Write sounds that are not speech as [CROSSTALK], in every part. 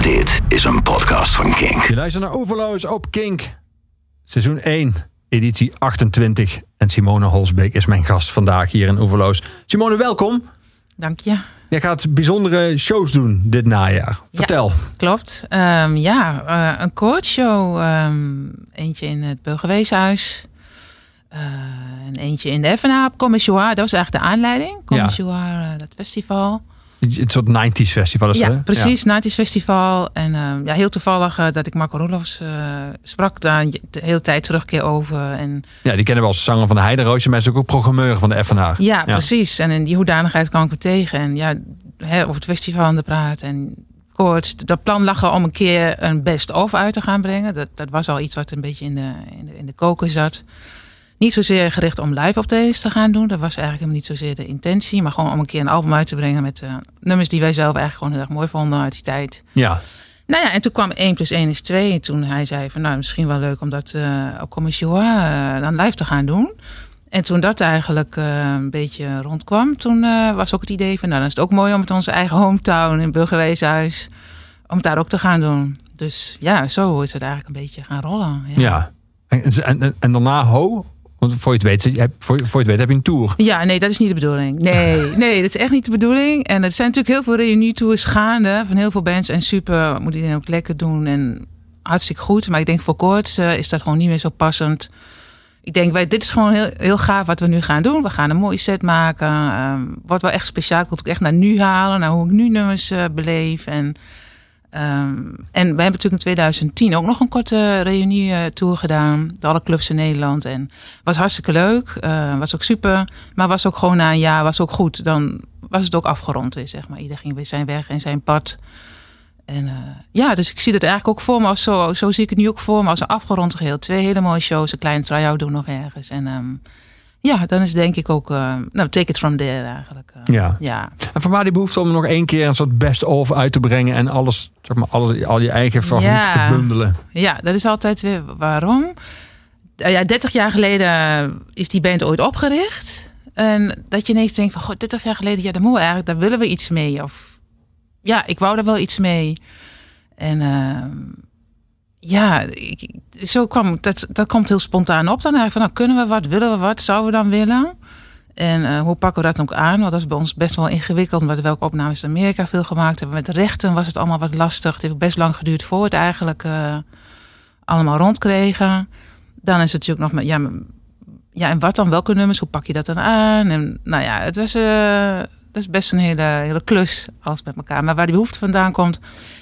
Dit is een podcast van Kink. Je luistert naar Overloos op Kink. Seizoen 1, editie 28. En Simone Holsbeek is mijn gast vandaag hier in Overloos. Simone, welkom. Dank je. Jij gaat bijzondere shows doen dit najaar. Vertel. Klopt. Ehm, ja, eh, een coachshow. ehm eentje in het Burgerweeshuis. Eh, en eentje in de FNA op Commissioir. Dat was eigenlijk de aanleiding. Commissioir, eh, dat festival. Het soort 90s festival is ja, het, precies. 90s festival. En ehm, ja, heel toevallig eh, dat ik Marco Roelofs eh, sprak daar de hele tijd terugkeer over. En Ja, die kennen we als zanger van de Heideroosje, maar is ook programmeur van de FNH. Ja, precies. En in die hoedanigheid kwam ik me tegen. En ja, hè, over het festival aan de praat. En koorts. Dat plan lag er om een keer een best-of uit te gaan brengen. Dat, dat was al iets wat een beetje in de, in de, in de koker zat. Niet zozeer gericht om live optredens te gaan doen. Dat was eigenlijk niet zozeer de intentie. Maar gewoon om een keer een album uit te brengen met eh, nummers die wij zelf eigenlijk gewoon heel erg mooi vonden uit die tijd. Ja. Nou ja, en toen kwam 1 plus 1 is 2. En toen hij zei van nou, misschien wel leuk om dat eh op Commissioir eh, dan live te gaan doen. En toen dat eigenlijk eh, een beetje rondkwam, toen eh, was ook het idee van nou, dan is het ook mooi om het onze eigen hometown in Burgerweeshuis, om het daar ook te gaan doen. Dus ja, zo is het eigenlijk een beetje gaan rollen. Ja, ja. En, en, en daarna Ho, want voor je het weet, je hebt- voor, je- het weet heb je een tour. Ja, nee, dat is niet de bedoeling. Nee, [LAUGHS] nee, dat is echt niet de bedoeling. En er zijn natuurlijk heel veel reunietours gaande van heel veel bands. En super, moet iedereen ook lekker doen. En hartstikke goed. Maar ik denk voor kort eh, is dat gewoon niet meer zo passend. Ik denk, wij, dit is gewoon heel, heel gaaf wat we nu gaan doen. We gaan een mooie set maken. Ehm, wordt wel echt speciaal. Ik wil het ook echt naar nu halen. Naar hoe ik nu nummers eh, beleef. En, ehm, en we hebben natuurlijk in 2010 ook nog een korte reunie-tour gedaan. Door alle clubs in Nederland. En was hartstikke leuk. eh, was ook super. Maar was ook gewoon na een jaar was ook goed. Dan was het ook afgerond. Is, zeg maar. Ieder ging weer zijn weg en zijn pad. En eh, ja, dus ik zie het eigenlijk ook voor me als zo. Zo zie ik het nu ook voor me als een afgerond geheel. Twee hele mooie shows, een kleine try-out doen nog ergens. En ehm, ja, dan is denk ik ook. eh, nou, take it from there eigenlijk. eh. Ja. ja. En van waar die behoefte om nog één keer een soort best-of uit te brengen en alles, zeg maar, alles, al je eigen favorieten Ja. te bundelen. Ja, dat is altijd weer waarom. Eh, ja, 30 jaar geleden is die band ooit opgericht. En dat je ineens denkt van, god, 30 jaar geleden, ja, daar moeten we eigenlijk, daar willen we iets mee. Of ja, ik wou er wel iets mee. En ehm, ja, zo kwam dat, dat komt heel spontaan op dan eigenlijk van, nou, kunnen we wat, willen we wat, zouden we dan willen? En eh, hoe pakken we dat ook aan? Want dat is bij ons best wel ingewikkeld. Maar welke opnames in Amerika veel gemaakt hebben. Met rechten was het allemaal wat lastig. Het heeft best lang geduurd voor het eigenlijk eh, allemaal rondkregen. Dan is het natuurlijk nog met, ja, ja, en wat dan? Welke nummers? Hoe pak je dat dan aan? En nou ja, het was, eh, dat is best een hele, hele klus, alles met elkaar. Maar waar die behoefte vandaan komt,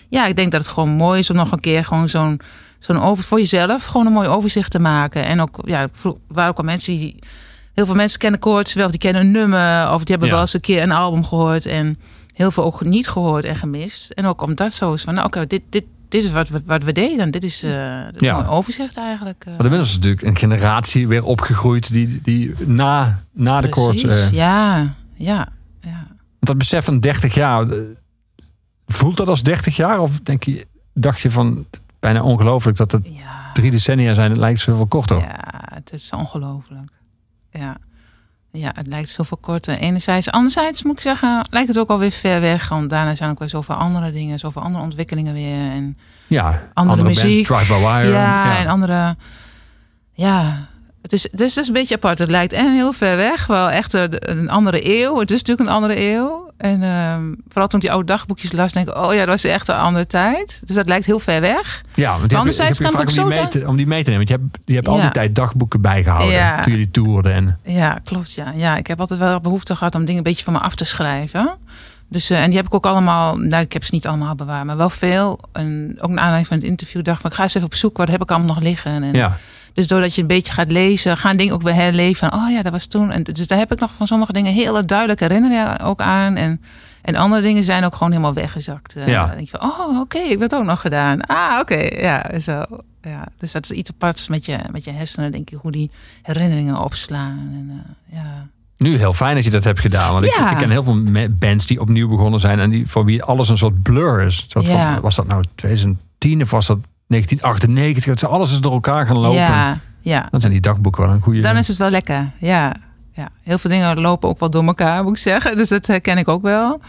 ja, ik denk dat het gewoon mooi is om nog een keer gewoon zo'n, zo'n over voor jezelf, gewoon een mooi overzicht te maken. En ook, ja, waren ook al mensen die, heel veel mensen kennen koorts wel, of die kennen een nummer, of die hebben Ja. wel eens een keer een album gehoord en heel veel ook niet gehoord en gemist. En ook omdat zo is van, nou, oké, dit, dit, dit is wat we, wat we deden. Dit is eh een Ja. mooi overzicht eigenlijk. eh. Maar inmiddels is natuurlijk een generatie weer opgegroeid die, die na, na de koorts... Eh, ja, ja. Dat besef van 30 jaar, eh, voelt dat als 30 jaar? Of denk je, dacht je van, bijna ongelooflijk dat het Ja, drie decennia zijn, het lijkt zoveel korter. ja, het is ongelooflijk. Ja. ja, het lijkt zoveel korter. Enerzijds, anderzijds moet ik zeggen, lijkt het ook alweer ver weg. Want daarna zijn ook weer zoveel andere dingen, zoveel andere ontwikkelingen weer. En Ja, andere, muziek. bands, Drive by Wire. ja, en andere. Ja, het is, het is een beetje apart. Het lijkt en heel ver weg, wel echt een, een andere eeuw. Het is natuurlijk een andere eeuw. En ehm, vooral toen ik die oude dagboekjes las, denk ik, oh ja, dat was echt een andere tijd. Dus dat lijkt heel ver weg. Ja, want die je- Anderzijds kan het om ook die, zo mee te, om die mee te nemen. Want je hebt, je hebt al die tijd dagboeken bijgehouden Ja. toen jullie toerden. En, Ja, klopt. Ja. ja, ik heb altijd wel behoefte gehad om dingen een beetje van me af te schrijven. Dus, eh, en die heb ik ook allemaal, nou, ik heb ze niet allemaal bewaard, maar wel veel. En ook naar aanleiding van het interview dacht ik van, ik ga eens even op zoek, wat heb ik allemaal nog liggen? En, ja. Dus doordat je een beetje gaat lezen, gaan dingen ook weer herleven. Van, oh ja, dat was toen. En dus daar heb ik nog van sommige dingen hele duidelijke herinneringen ook aan. En, en andere dingen zijn ook gewoon helemaal weggezakt. Eh, Ja. Dan denk je van, oh oké, ik heb dat ook nog gedaan. Ah, oké, ja, zo. Ja. Dus dat is iets aparts met je, met je hersenen, denk ik, hoe die herinneringen opslaan. En, eh, ja. Nu heel fijn dat je dat hebt gedaan. Want ik, Ja. ik ken heel veel bands die opnieuw begonnen zijn. En die, voor wie alles een soort blur is. Soort Ja. van, was dat nou 2010 of was dat 1998? Dat ze alles is door elkaar gaan lopen. Ja, ja. Dan zijn die dagboeken wel een goede... Dan is het wel lekker. Ja. ja. Heel veel dingen lopen ook wel door elkaar, moet ik zeggen. Dus dat herken ik ook wel.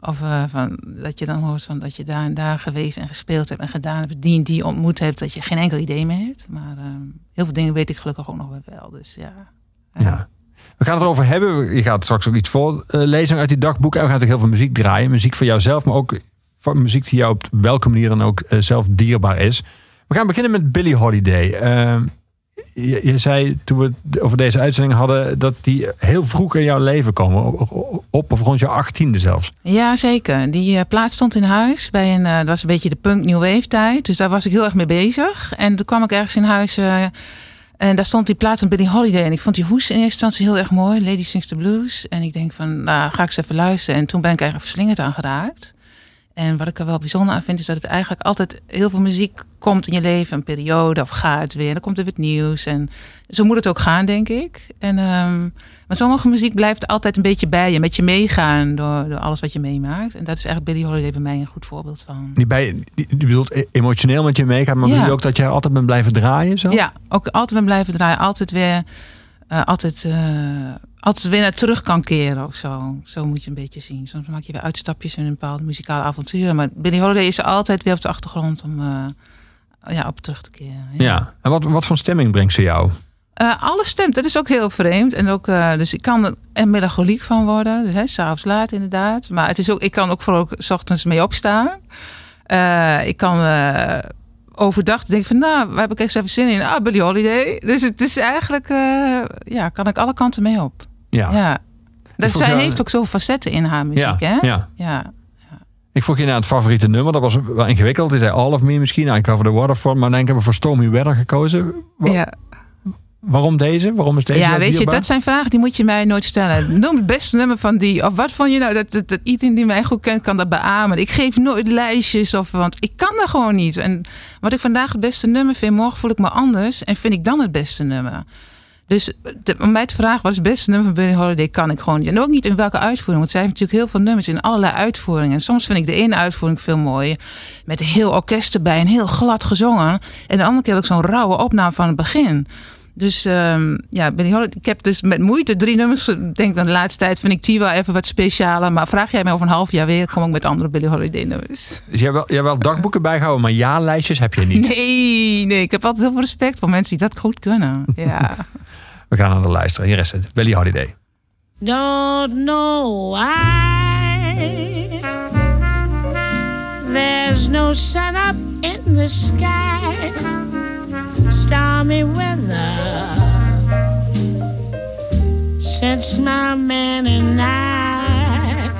Of eh, van, dat je dan hoort van dat je daar en daar geweest en gespeeld hebt en gedaan hebt, die en die ontmoet hebt, dat je geen enkel idee meer hebt. Maar ehm, heel veel dingen weet ik gelukkig ook nog wel. Dus ja. Ja. We gaan het erover hebben. Je gaat straks ook iets voorlezen uit die dagboeken. En we gaan natuurlijk heel veel muziek draaien. Muziek voor jouzelf, maar ook van muziek die jou op welke manier dan ook eh, zelf dierbaar is. We gaan beginnen met Billie Holiday. Ehm, je, zei toen we het over deze uitzending hadden dat die heel vroeg in jouw leven komen. Op, of rond je achttiende zelfs. Ja, zeker. Die eh, plaats stond in huis. Bij een, eh, dat was een beetje de punk new wave tijd. Dus daar was ik heel erg mee bezig. En toen kwam ik ergens in huis. eh, en daar stond die plaat van Billie Holiday. En ik vond die hoes in eerste instantie heel erg mooi. Lady Sings the Blues. En ik denk van, nou ga ik eens even luisteren. En toen ben ik eigenlijk verslingerd aan geraakt. En wat ik er wel bijzonder aan vind, is dat het eigenlijk altijd heel veel muziek komt in je leven. Een periode of gaat weer. Dan komt er weer nieuws. En zo moet het ook gaan, denk ik. En, ehm, maar sommige muziek blijft altijd een beetje bij je. Met je meegaan door, door alles wat je meemaakt. En dat is eigenlijk Billie Holiday bij mij een goed voorbeeld van. Die, bij, die, die bedoelt e- emotioneel met je meegaat. Maar Ja. bedoel je ook dat je altijd bent blijven draaien? Zo? Ja, ook altijd ben blijven draaien. Altijd weer, eh, altijd, eh, altijd weer naar terug kan keren of zo. Zo moet je een beetje zien. Soms maak je weer uitstapjes in een bepaalde muzikale avonturen. Maar Billie Holiday is er altijd weer op de achtergrond om eh, ja, op terug te keren. Ja. En wat, wat voor stemming brengt ze jou? Eh, alle stemt, dat is ook heel vreemd. En ook, dus ik kan er melancholiek van worden. Dus, s'avonds laat inderdaad. Maar het is ook, ik kan ook vooral ook 's ochtends mee opstaan. Ik kan overdag denken van, nou, waar heb ik echt even zin in? Ah, Billie Holiday. Dus het is eigenlijk, eh, ja, kan ik alle kanten mee op. Ja. Ja. Dus zij jou- heeft ook zoveel facetten in haar muziek, ja. hè? ja. Ja. Ik vroeg je naar het favoriete nummer. Dat was wel ingewikkeld. Die zei All of Me misschien. Nou, ik Cover the Waterfront. Maar dan hebben we voor Stormy Weather gekozen. Ja. Waarom deze? Waarom is deze ja, weet je, dat zijn vragen die moet je mij nooit stellen. [LAUGHS] Noem het beste nummer van die. Of wat vond je nou? Dat, dat, dat iedereen die mij goed kent kan dat beamen. Ik geef nooit lijstjes. Of, want ik kan dat gewoon niet. En wat ik vandaag het beste nummer vind, morgen voel ik me anders. En vind ik dan het beste nummer. Dus de, om mij te vragen wat is het beste nummer van Billie Holiday, kan ik gewoon niet. En ook niet in welke uitvoering. Want zij heeft natuurlijk heel veel nummers in allerlei uitvoeringen. En soms vind ik de ene uitvoering veel mooier. Met een heel orkest erbij en heel glad gezongen. En de andere keer heb ik zo'n rauwe opname van het begin. Dus ehm, ja, Holiday. Ik heb dus met moeite drie nummers. Ik denk dan de laatste tijd vind ik die wel even wat specialer. Maar vraag jij mij over een half jaar weer, kom ik met andere Billie Holiday nummers. Dus jij hebt wel, jij wel dagboeken bijgehouden, maar ja-lijstjes heb je niet. [LAUGHS] Nee, nee, ik heb altijd heel veel respect voor mensen die dat goed kunnen. Ja. [LAUGHS] We gaan naar de luisteren. Hier is het. Billie Holiday. Don't know why there's no sun up in the sky, stormy weather. Since my man and I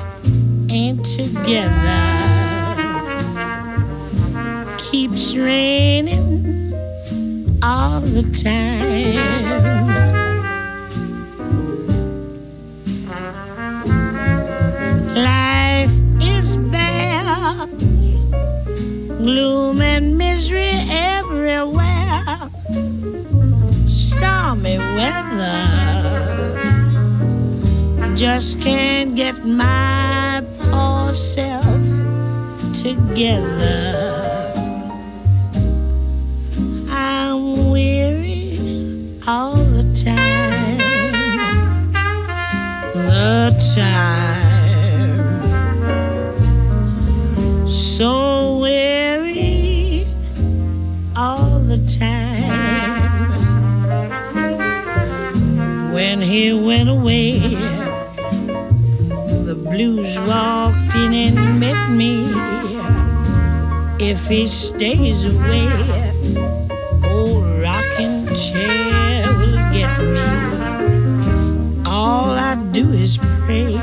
ain't together, keeps raining all the time. Life is bare, gloom and misery everywhere, stormy weather. Just can't get my poor self together. I'm weary all the time the time. He went away, the blues walked in and met me. If he stays away, old rocking chair will get me all I do is pray.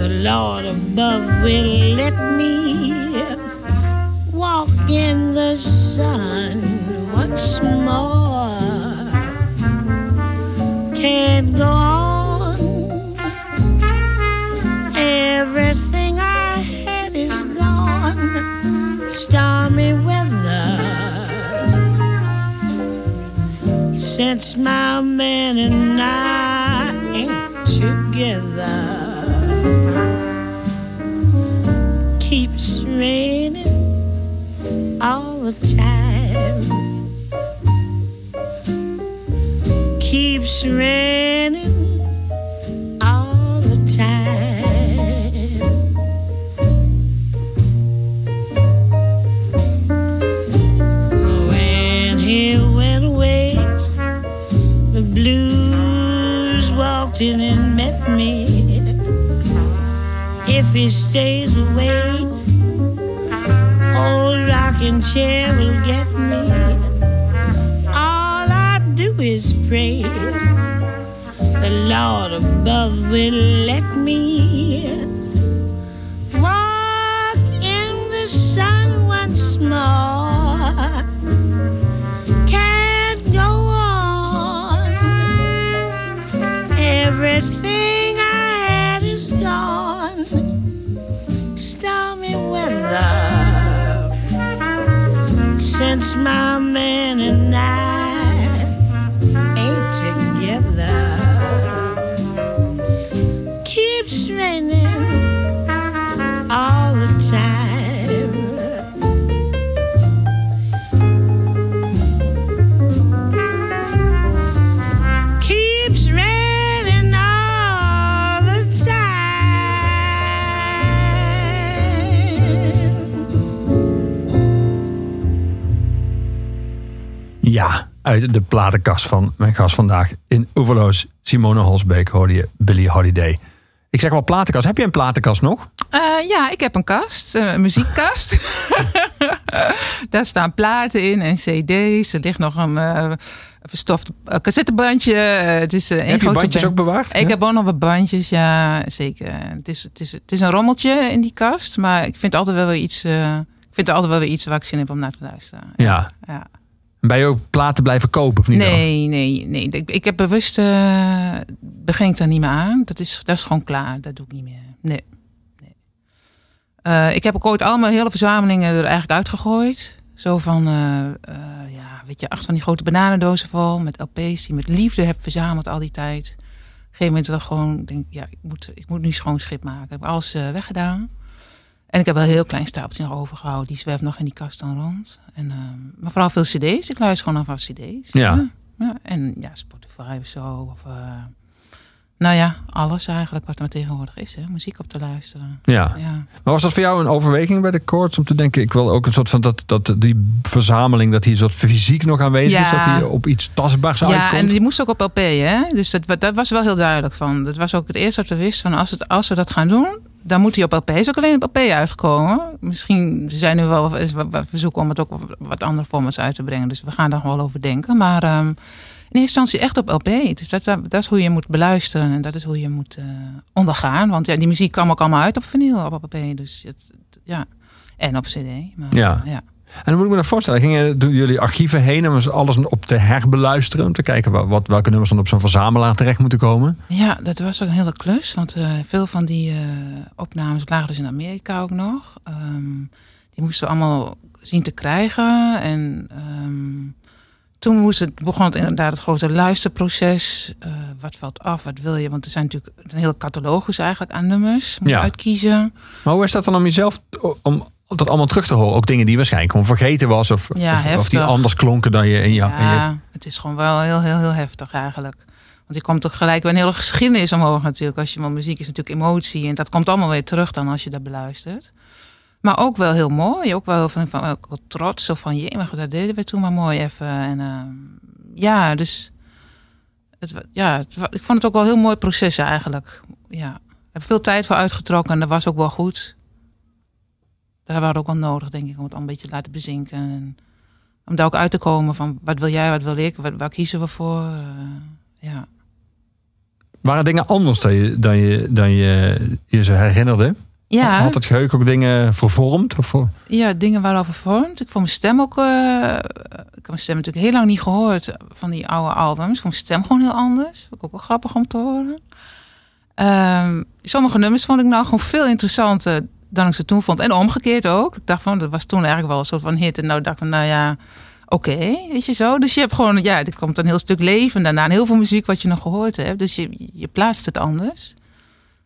The Lord above will let me walk in the sun once more. Can't go on. Everything I had is gone. Stormy weather since my man and I ain't together. just all the time. When he went away, the blues walked in and met me. If he stays away, old rocking chair will get me. All I do is pray. Lord above will let me walk in the sun once more. Can't go on. Everything I had is gone. Stormy weather. Since my man and I ain't together. Ja, uit de platenkast van mijn gast vandaag in Oeverloos, Simone Holsbeek, hoorde je Billy Holiday. Ik zeg wel platenkast. Heb je een platenkast nog? Eh, ja, ik heb een kast, eh, een muziekkast. [LAUGHS] Daar staan platen in en cd's. Er ligt nog een eh, verstoft cassettebandje. Het is, één heb je bandjes band. ook bewaard? Ik Ja? heb ook nog wat bandjes, ja, zeker. Het is, het, is, het is een rommeltje in die kast, maar ik vind altijd wel weer iets, ik vind er altijd wel weer iets waar ik zin heb om naar te luisteren. Ja. Ja. Ben je ook platen blijven kopen of niet? Nee, nee, nee. Ik, heb bewust, eh begin ik daar niet meer aan. Dat is, dat is gewoon klaar. Dat doe ik niet meer. Nee. nee. Eh, ik heb ook ooit al mijn hele verzamelingen er eigenlijk uitgegooid. Zo van, eh, eh, ja, weet je, acht van die grote bananendozen vol met LP's die met liefde heb verzameld al die tijd. Op een gegeven moment dat gewoon denk, ja, ik moet, ik moet nu schoon schip maken. Ik heb alles weggedaan. En ik heb wel een heel klein stapeltje nog overgehouden. Die zwerft nog in die kast dan rond. En, ehm, maar vooral veel cd's. Ik luister gewoon naar wat cd's. Ja. ja. En ja, Spotify of zo. Of, eh, nou ja, alles eigenlijk wat er tegenwoordig is. Hè? Muziek op te luisteren. Ja. Ja. Maar was dat voor jou een overweging bij de Courts om te denken, ik wil ook een soort van dat, dat die verzameling, dat die soort fysiek nog aanwezig is, Ja. dat die op iets tastbaars Ja, uitkomt? en die moest ook op LP, hè? Dus dat, dat was wel heel duidelijk van. Dat was ook het eerste wat we wisten van als, het, als we dat gaan doen, dan moet hij op LP. Is ook alleen op LP uitgekomen. Misschien zijn nu wel verzoeken om het ook op wat andere formats uit te brengen. Dus we gaan daar wel over denken. Maar ehm, in eerste instantie echt op LP. Dus dat, dat, dat is hoe je moet beluisteren en dat is hoe je moet eh, ondergaan. Want ja, die muziek kwam ook allemaal uit op vinyl, op LP. Dus het, ja, en op CD. Maar, Ja. ja. En dan moet ik me dan voorstellen, gingen doen jullie archieven heen om alles op te herbeluisteren, om te kijken wat, wat, welke nummers dan op zo'n verzamelaar terecht moeten komen? Ja, dat was ook een hele klus. Want eh, veel van die eh, opnames lagen dus in Amerika ook nog. Ehm, die moesten we allemaal zien te krijgen. En ehm, toen moest het, begon het inderdaad het grote luisterproces. Eh, wat valt af, wat wil je? Want er zijn natuurlijk een hele catalogus eigenlijk aan nummers. Moet je Ja. uitkiezen. Maar hoe is dat dan om jezelf, om dat allemaal terug te horen? Ook dingen die waarschijnlijk gewoon vergeten was of, Ja, of, of die anders klonken dan je in je... in je- Ja, het is gewoon wel heel, heel, heel heftig eigenlijk. Want je komt toch gelijk weer een hele geschiedenis omhoog natuurlijk. Als je, want muziek is natuurlijk emotie. En dat komt allemaal weer terug dan als je dat beluistert. Maar ook wel heel mooi. Ook wel heel van, van ook wel trots. Of van, jee, maar dat deden we toen maar mooi even. En ehm, ja, dus... Het, ja, het ik vond het ook wel een heel mooi proces eigenlijk. Ja, ik heb veel tijd voor uitgetrokken. En dat was ook wel goed. Daar waren ook wel nodig, denk ik, om het al een beetje te laten bezinken. En om daar ook uit te komen van wat wil jij, wat wil ik, wat, waar kiezen we voor. Eh, ja. Waren dingen anders dan je, dan je, dan je, je ze herinnerde? Ja, Had het geheugen ook dingen vervormd? Of voor- ja, dingen waarover vormt. Ik vond mijn stem ook. eh, ik heb mijn stem natuurlijk heel lang niet gehoord van die oude albums. Ik vond mijn stem gewoon heel anders. Vond ik ook wel grappig om te horen. Ehm, sommige nummers vond ik nou gewoon veel interessanter dan ik ze toen vond. En omgekeerd ook. Ik dacht van, dat was toen eigenlijk wel een soort van hit. En nou dacht ik, nou ja, oké, weet je zo. Dus je hebt gewoon, ja, er komt een heel stuk leven daarna. Heel veel muziek wat je nog gehoord hebt. Dus je, je plaatst het anders.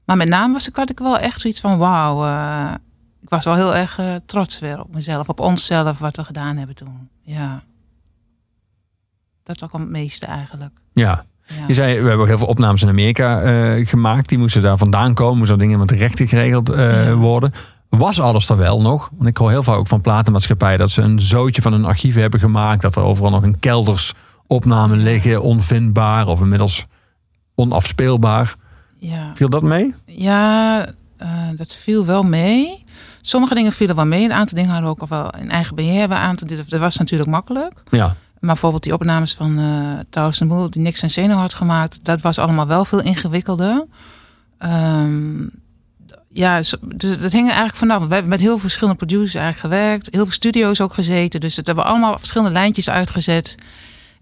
Maar met name was ik, had ik wel echt zoiets van, wauw. eh, ik was wel heel erg eh, trots weer op mezelf. Op onszelf, wat we gedaan hebben toen. Ja. Dat ook het meeste eigenlijk. Ja. Ja. Je zei, we hebben ook heel veel opnames in Amerika eh, gemaakt. Die moesten daar vandaan komen. Moesten dingen met rechten geregeld eh, Ja. worden. Was alles er wel nog? Want ik hoor heel vaak ook van platenmaatschappijen... dat ze een zootje van hun archieven hebben gemaakt. Dat er overal nog in kelders opnamen liggen. Onvindbaar. Of inmiddels onafspeelbaar. Ja, Viel dat mee? ja eh, dat viel wel mee. Sommige dingen vielen wel mee. Een aantal dingen hadden we ook al wel in eigen beheer. Een aantal, dat was natuurlijk makkelijk. Ja. Maar bijvoorbeeld die opnames van eh Taurus en Moel, die Nick en Zeno had gemaakt, dat was allemaal wel veel ingewikkelder. Ehm, ja, dus dat hing er eigenlijk vanaf. We hebben met heel veel verschillende producers eigenlijk gewerkt. Heel veel studio's ook gezeten. Dus het hebben we allemaal verschillende lijntjes uitgezet.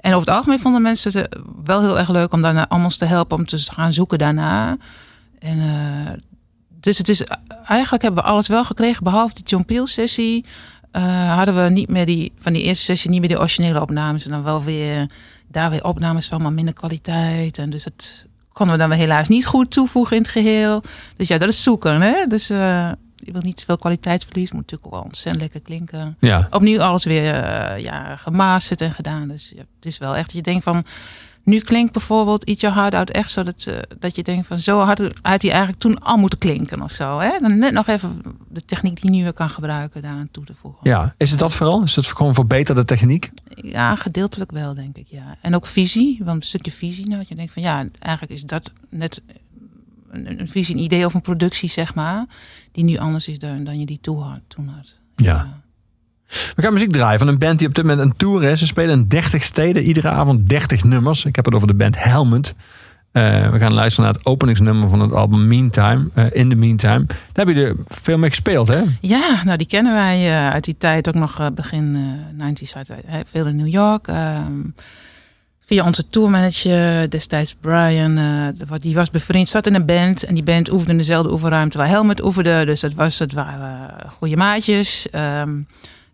En over het algemeen vonden mensen het eh, wel heel erg leuk om daarna allemaal te helpen om te gaan zoeken daarna. En, eh, dus het is eigenlijk hebben we alles wel gekregen, behalve die John Peel sessie. Eh, hadden we niet meer die van die eerste sessie niet meer de originele opnames. En dan wel weer daar weer opnames van, maar minder kwaliteit. En dus het konden we dan weer helaas niet goed toevoegen in het geheel. Dus ja, dat is zoeken. Hè? Dus eh, je wil niet te veel kwaliteitsverlies. Moet natuurlijk ook wel ontzettend lekker klinken Ja. opnieuw alles weer eh, ja, gemasterd en gedaan. Dus ja, het is wel echt dat je denkt van... Nu klinkt bijvoorbeeld Eat Your Heart Out echt zo dat, eh, dat je denkt van... Zo het, had hij eigenlijk toen al moeten klinken of zo. Hè? Dan net nog even de techniek die je nu weer kan gebruiken daaraan toe te voegen. ja. Is het dat vooral? Is het gewoon verbeterde techniek? Ja, gedeeltelijk wel, denk ik. Ja. En ook visie, want een stukje visie. Nou, dat je denkt van ja, eigenlijk is dat net een, een visie, een idee of een productie, zeg maar. Die nu anders is dan, dan je die toen had. Toen had. Ja. We gaan muziek draaien van een band die op dit moment een tour is. Ze spelen in 30 steden, iedere avond 30 nummers. Ik heb het over de band Helmet. Eh, we gaan luisteren naar het openingsnummer van het album Meantime. eh, in the Meantime. Daar heb je er veel mee gespeeld, hè? Ja, nou die kennen wij eh, uit die tijd ook nog begin eh 90s. Uit, veel in New York. ehm, via onze tourmanager destijds Brian. die was bevriend, zat in een band. En die band oefende in dezelfde oefenruimte waar Helmet oefende. Dus dat, was, het waren goede maatjes. Ehm,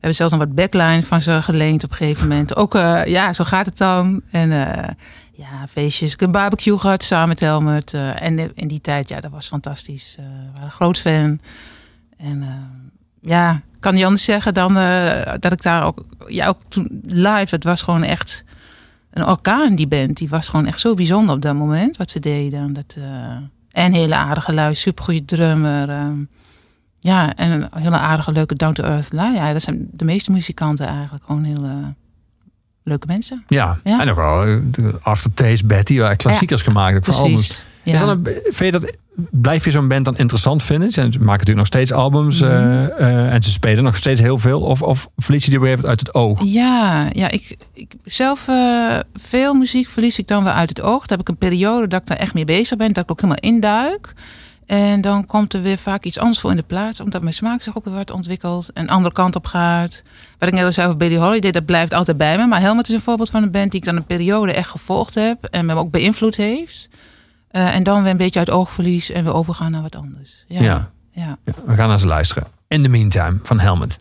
hebben zelfs nog wat backline van ze geleend op een gegeven moment. Ook, eh, ja, zo gaat het dan. En eh, ja, feestjes. Ik heb een barbecue gehad samen met Helmet. eh, en in die tijd, ja, dat was fantastisch. We waren een groot fan. En ja, kan niet anders zeggen dan dat ik daar ook, ja, ook toen live, het was gewoon echt een orkaan, die band. Die was gewoon echt zo bijzonder op dat moment, wat ze deden. Dat, en hele aardige lui, supergoeie drummer. ehm, ja, en een hele aardige, leuke down-to-earth lui. Ja, dat zijn de meeste muzikanten eigenlijk gewoon heel leuke mensen. Ja. Ja. En ook wel eh, Aftertaste, Betty, waar klassiekers gemaakt ook van albums. Precies. Ja. Is dan een, vind je dat, blijf je zo'n band dan interessant vinden? Ze maken natuurlijk nog steeds albums Mhm. eh, eh, en ze spelen nog steeds heel veel. Of, of verlies je die weer even uit het oog? Ja, ja ik, ik zelf veel muziek verlies ik dan weer uit het oog. Dan heb ik een periode dat ik daar echt mee bezig ben, dat ik ook helemaal induik. En dan komt er weer vaak iets anders voor in de plaats, omdat mijn smaak zich ook weer wat ontwikkelt en andere kant op gaat. Wat ik net al zei over Billie Holiday, dat blijft altijd bij me. Maar Helmet is een voorbeeld van een band die ik dan een periode echt gevolgd heb en me ook beïnvloed heeft. Eh, en dan weer een beetje uit het oog verlies en weer overgaan naar wat anders. Ja. Ja. ja. We gaan naar ze luisteren. In the Meantime van Helmet.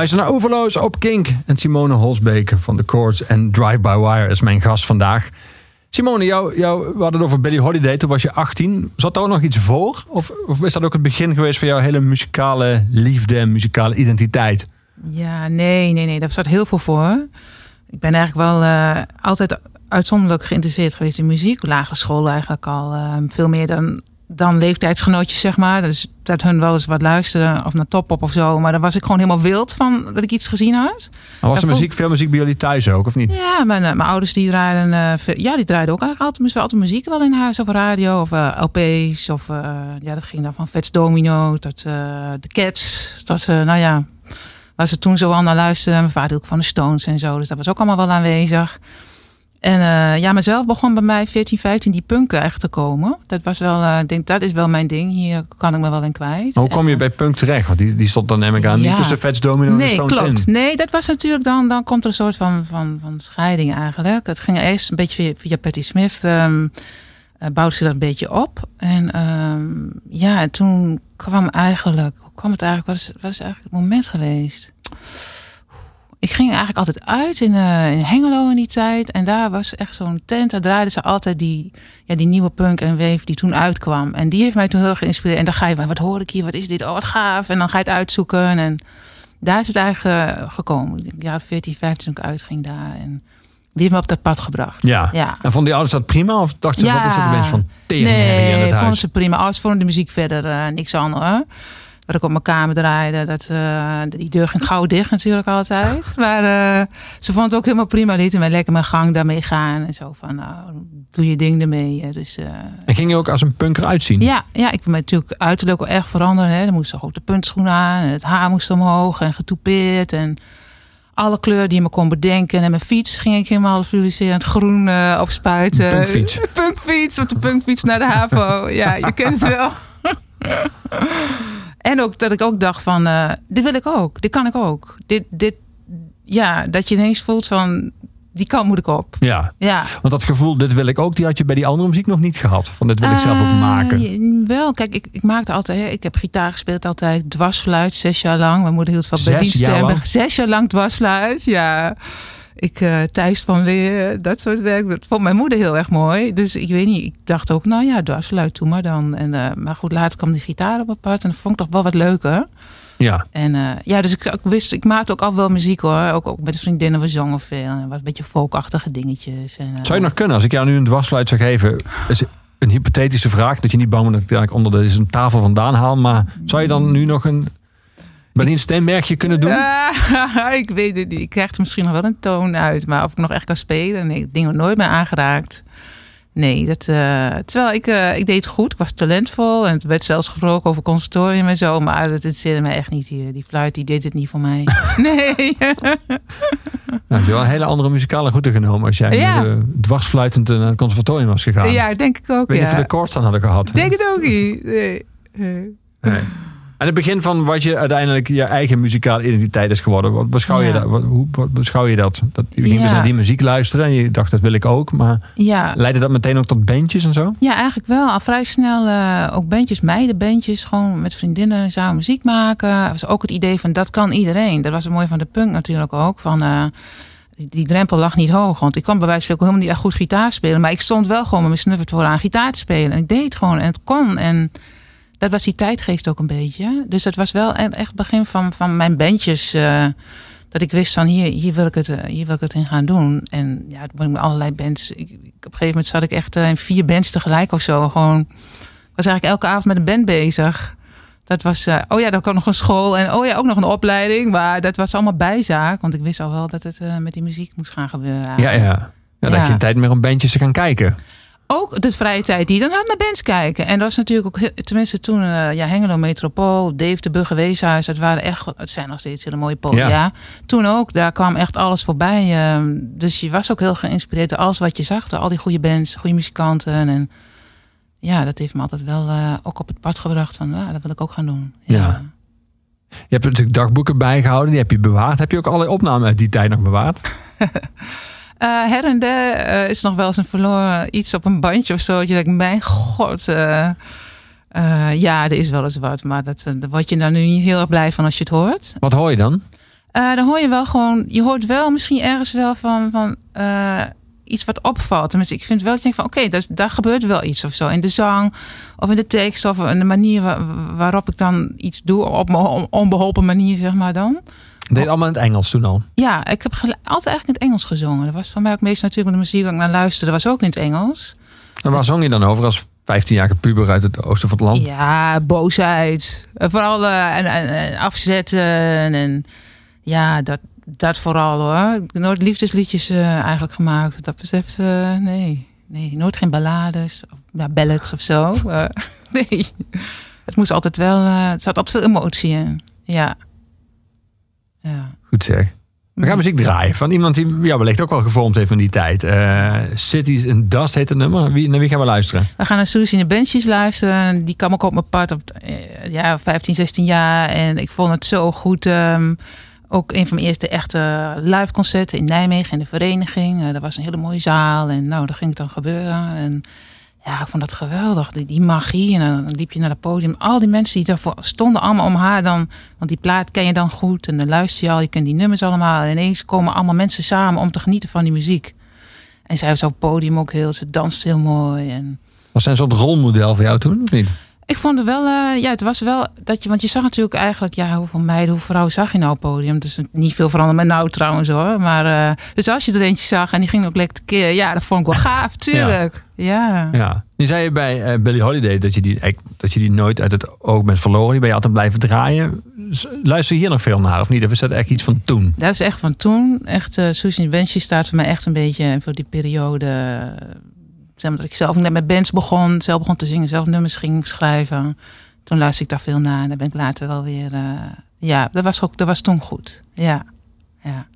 Je luistert naar Overloos op Kink. En Simone Holsbeek van The Chords en Drive By Wire is mijn gast vandaag. Simone, jou, jou, we hadden over Billie Holiday. Toen was je 18. Zat daar ook nog iets voor? Of, of is dat ook het begin geweest van jouw hele muzikale liefde en muzikale identiteit? Ja, nee, nee, nee. Daar zat heel veel voor. Ik ben eigenlijk wel eh, altijd uitzonderlijk geïnteresseerd geweest in muziek. Lagere school eigenlijk al. eh, veel meer dan, dan leeftijdsgenootjes, zeg maar. Dus dat hun wel eens wat luisteren of naar top-op of zo. Maar dan was ik gewoon helemaal wild van dat ik iets gezien had. Maar was er muziek, veel muziek bij jullie thuis ook, of niet? Ja, mijn, eh, mijn ouders die draaiden, eh, ja, die draaiden ook eigenlijk altijd, altijd muziek wel in huis of radio of eh, LP's of ja, dat ging dan van Vets Domino tot de Cats, tot nou ja, waar ze toen zo al naar luisterden. Mijn vader ook van de Stones en zo, dus dat was ook allemaal wel aanwezig. En eh, ja, mezelf begon bij mij 14, 15 die punken echt te komen. Dat was wel, eh, ik denk dat is wel mijn ding. Hier kan ik me wel in kwijt. Hoe kom je bij punk terecht? Want die, die stond dan neem ik aan Ja. niet tussen Fats Domino en Stones klopt. in. Nee, dat was natuurlijk dan, dan komt er een soort van, van, van scheiding eigenlijk. Het ging eerst een beetje via, via Patti Smith, eh, bouwde ze dat een beetje op. En ehm, ja, en toen kwam eigenlijk, hoe kwam het eigenlijk, wat is, wat is eigenlijk het moment geweest? Ik ging eigenlijk altijd uit in, eh, in Hengelo in die tijd. En daar was echt zo'n tent. Daar draaiden ze altijd die, ja, die nieuwe punk en wave die toen uitkwam. En die heeft mij toen heel erg geïnspireerd. En dan ga je, wat hoor ik hier? Wat is dit? Oh, wat gaaf. En dan ga je het uitzoeken. En daar is het eigenlijk eh, gekomen. Ja, 14, 15 toen ik uitging daar. En die heeft me op dat pad gebracht. Ja. Ja. En vonden die ouders dat prima? Of dachten ze, Ja. wat is dat een beetje van in Nee, het vonden huis? ze prima. Ouders vonden de muziek verder eh, niks aan hoor. Wat ik op mijn kamer draaide, dat, eh, die deur ging gauw dicht natuurlijk altijd. [LAUGHS] Maar eh, ze vond het ook helemaal prima. Lieten mij lekker mijn gang daarmee gaan. En zo van, nou, doe je ding ermee. Dus, eh, En ging je ook als een punker uitzien? ja, ja, ik ben natuurlijk uiterlijk wel erg veranderen. Hè. Er moest toch ook de puntschoenen aan. En het haar moest omhoog en getoupeerd. En alle kleuren die je me kon bedenken. En mijn fiets ging ik helemaal fluoriserend groen opspuiten. Punkfiets. [LAUGHS] Punkfiets, op de punkfiets naar de HAVO. ja, je kent het wel. [LAUGHS] en ook dat ik ook dacht van, eh, dit wil ik ook. Dit kan ik ook. Dit, dit, ja, dat je ineens voelt van, die kant moet ik op. Ja. Ja. Want dat gevoel, dit wil ik ook, die had je bij die andere muziek nog niet gehad. Van dit wil ik zelf ook Eh, maken. je- wel, kijk, ik, ik maakte altijd, hè, ik heb gitaar gespeeld altijd, dwarsfluit, zes jaar lang. Mijn moeder hield van Berlin jaar Stemmen. Zes jaar lang dwarsfluit, ja. Ik, eh Thijs van Leer, dat soort werk. Dat vond mijn moeder heel erg mooi. Dus ik weet niet, ik dacht ook, nou ja, dwarsfluit, doe maar dan. En, eh, maar goed, later kwam die gitaar op pad en dat vond ik toch wel wat leuker. Ja. En eh, ja, dus ik, ik wist, ik maakte ook al wel muziek hoor. Ook, ook met de vriendinnen, we zongen veel. En wat een beetje folkachtige dingetjes. En, Zou je nog kunnen, als ik jou nu een dwarsluit zou geven, is een hypothetische vraag, dat je niet bang bent dat ik eigenlijk onder deze tafel vandaan haal, maar zou je dan nu nog een Berlin steenmerkje kunnen doen? Ah, [LAUGHS] ik weet het niet. Ik krijg er misschien nog wel een toon uit. Maar of ik nog echt kan spelen? Nee, ik dingen nooit meer aangeraakt. Nee, dat, eh, terwijl ik, eh, ik deed het goed. Ik was talentvol. En het werd zelfs gesproken over conservatorium en zo. Maar dat interesseerde mij echt niet. Die, die fluit, die deed het niet voor mij. [LAUGHS] nee. Nou, je wel een hele andere muzikale route genomen als jij Ja. met, eh, dwarsfluitend naar het conservatorium was gegaan. ja, denk ik ook, weet of we ja. de koorts dan hadden gehad. Denk het ook niet. Nee. Nee. En het begin van wat je uiteindelijk je eigen muzikale identiteit is geworden. Wat beschouw je Ja. dat? Wat, hoe wat beschouw je dat? dat je ging dus naar die muziek luisteren en je dacht dat wil ik ook. Maar Ja. leidde dat meteen ook tot bandjes en zo? Ja, eigenlijk wel. Al vrij snel eh, ook bandjes, meidenbandjes. Gewoon met vriendinnen samen muziek maken. Dat was ook het idee van dat kan iedereen. Dat was het mooie van de punk natuurlijk ook. Van, eh, die, drempel lag niet hoog. Want ik kon bij wijze van spreken helemaal niet echt goed gitaar spelen. Maar ik stond wel gewoon met mijn snuffert vooraan gitaar te spelen. En ik deed het gewoon en het kon. En dat was die tijdgeest ook een beetje. Dus dat was wel e- echt het begin van, van mijn bandjes. eh, dat ik wist van hier, hier, wil ik het, eh, hier wil ik het in gaan doen. En ja, toen ben ik met allerlei bands. Ik, ik- op een gegeven moment zat ik echt eh, in vier bands tegelijk of zo. Gewoon, ik was eigenlijk elke avond met een band bezig. Dat was, oh ja, dan kwam nog een school en oh ja, ook nog een opleiding. Maar dat was allemaal bijzaak. Want ik wist al wel dat het met die muziek moest gaan gebeuren. Ja, ja. ja dat Ja. je een tijd meer om bandjes te gaan kijken. Ook de vrije tijd die dan naar bands kijken. En dat was natuurlijk ook, heel- tenminste toen, eh, ja, Hengelo Metropool, Dave de Burger Weeshuis. Dat waren echt, het zijn nog steeds hele mooie podia. Ja. Toen ook, daar kwam echt alles voorbij. ehm, dus je was ook heel geïnspireerd door alles wat je zag. Door al die goede bands, goede muzikanten. En ja, dat heeft me altijd wel eh, ook op het pad gebracht van, ja, dat wil ik ook gaan doen. Ja. Je hebt natuurlijk dagboeken bijgehouden, die heb je bewaard. Heb je ook allerlei opnamen uit die tijd nog bewaard? [LAUGHS] Eh, her en der eh, is nog wel eens een verloren iets op een bandje of zo. Dat je denkt, mijn god. eh, ja, er is wel eens wat. Maar dat, daar word je daar nu niet heel erg blij van als je het hoort. Wat hoor je dan? Dan hoor je wel gewoon, je hoort wel misschien ergens wel van, van iets wat opvalt. Tenminste, ik vind wel dat je denkt van oké, daar, daar gebeurt wel iets of zo. In de zang of in de tekst of in de manier wa- waarop ik dan iets doe op mijn on- onbeholpen manier, zeg maar dan. Deed allemaal in het Engels toen al. Ja, ik heb altijd eigenlijk in het Engels gezongen. Dat was voor mij ook meest natuurlijk de muziek waar ik naar luisterde, was ook in het Engels. En waar zong je dan over als 15-jarige puber uit het oosten van het land? Ja, boosheid. Vooral eh, en, en, en afzetten. En ja, dat, dat vooral hoor. Ik heb nooit liefdesliedjes eh, eigenlijk gemaakt. Wat Dat betreft, eh, nee. Nee, nooit geen ballades. Of ja, ballads of zo. [LAUGHS] Nee. Het moest altijd wel, het zat altijd veel emotie in. Ja. Ja. Goed zeg. We gaan muziek draaien van iemand die jou wellicht ook wel gevormd heeft in die tijd. Eh, Cities and Dust heet het nummer. Wie, naar wie gaan we luisteren? We gaan naar Susie en de Benchies luisteren. Die kwam ook op mijn pad op eh, ja, 15, 16 jaar. En ik vond het zo goed. ehm, ook een van mijn eerste echte live concerten in Nijmegen in de vereniging. Eh, dat was een hele mooie zaal. En nou, dat ging het dan gebeuren. En ja, ik vond dat geweldig. Die, die magie. En dan liep je naar het podium. Al die mensen die daarvoor stonden allemaal om haar dan. Want die plaat ken je dan goed. En dan luister je al. Je kent die nummers allemaal. En ineens komen allemaal mensen samen om te genieten van die muziek. En zij was op het podium ook heel. Ze danste heel mooi. En Was zij een soort rolmodel voor jou toen, of niet? Ik vond het wel, eh, ja, het was wel dat je, want je zag natuurlijk eigenlijk, ja, hoeveel meiden, hoeveel vrouwen zag je nou op het podium? Dus niet veel veranderd met nou trouwens hoor. Maar, eh, dus als je er eentje zag en die ging ook lekker tekeer, ja, dat vond ik wel [LAUGHS] gaaf, tuurlijk. Ja. Ja. Nu zei je bij eh, Billie Holiday dat je, die, dat je die nooit uit het oog bent verloren. Die ben je altijd blijven draaien. Luister je hier nog veel naar of niet? Of is dat echt iets van toen? Dat is echt van toen. Echt, uh, Susie Benchy staat voor mij echt een beetje voor die periode. Eh, zeg maar, dat ik zelf net met bands begon, zelf begon te zingen, zelf nummers ging schrijven. Toen luisterde ik daar veel naar en dan ben ik later wel weer. eh, ja, dat was, dat was toen goed. Ja. ja.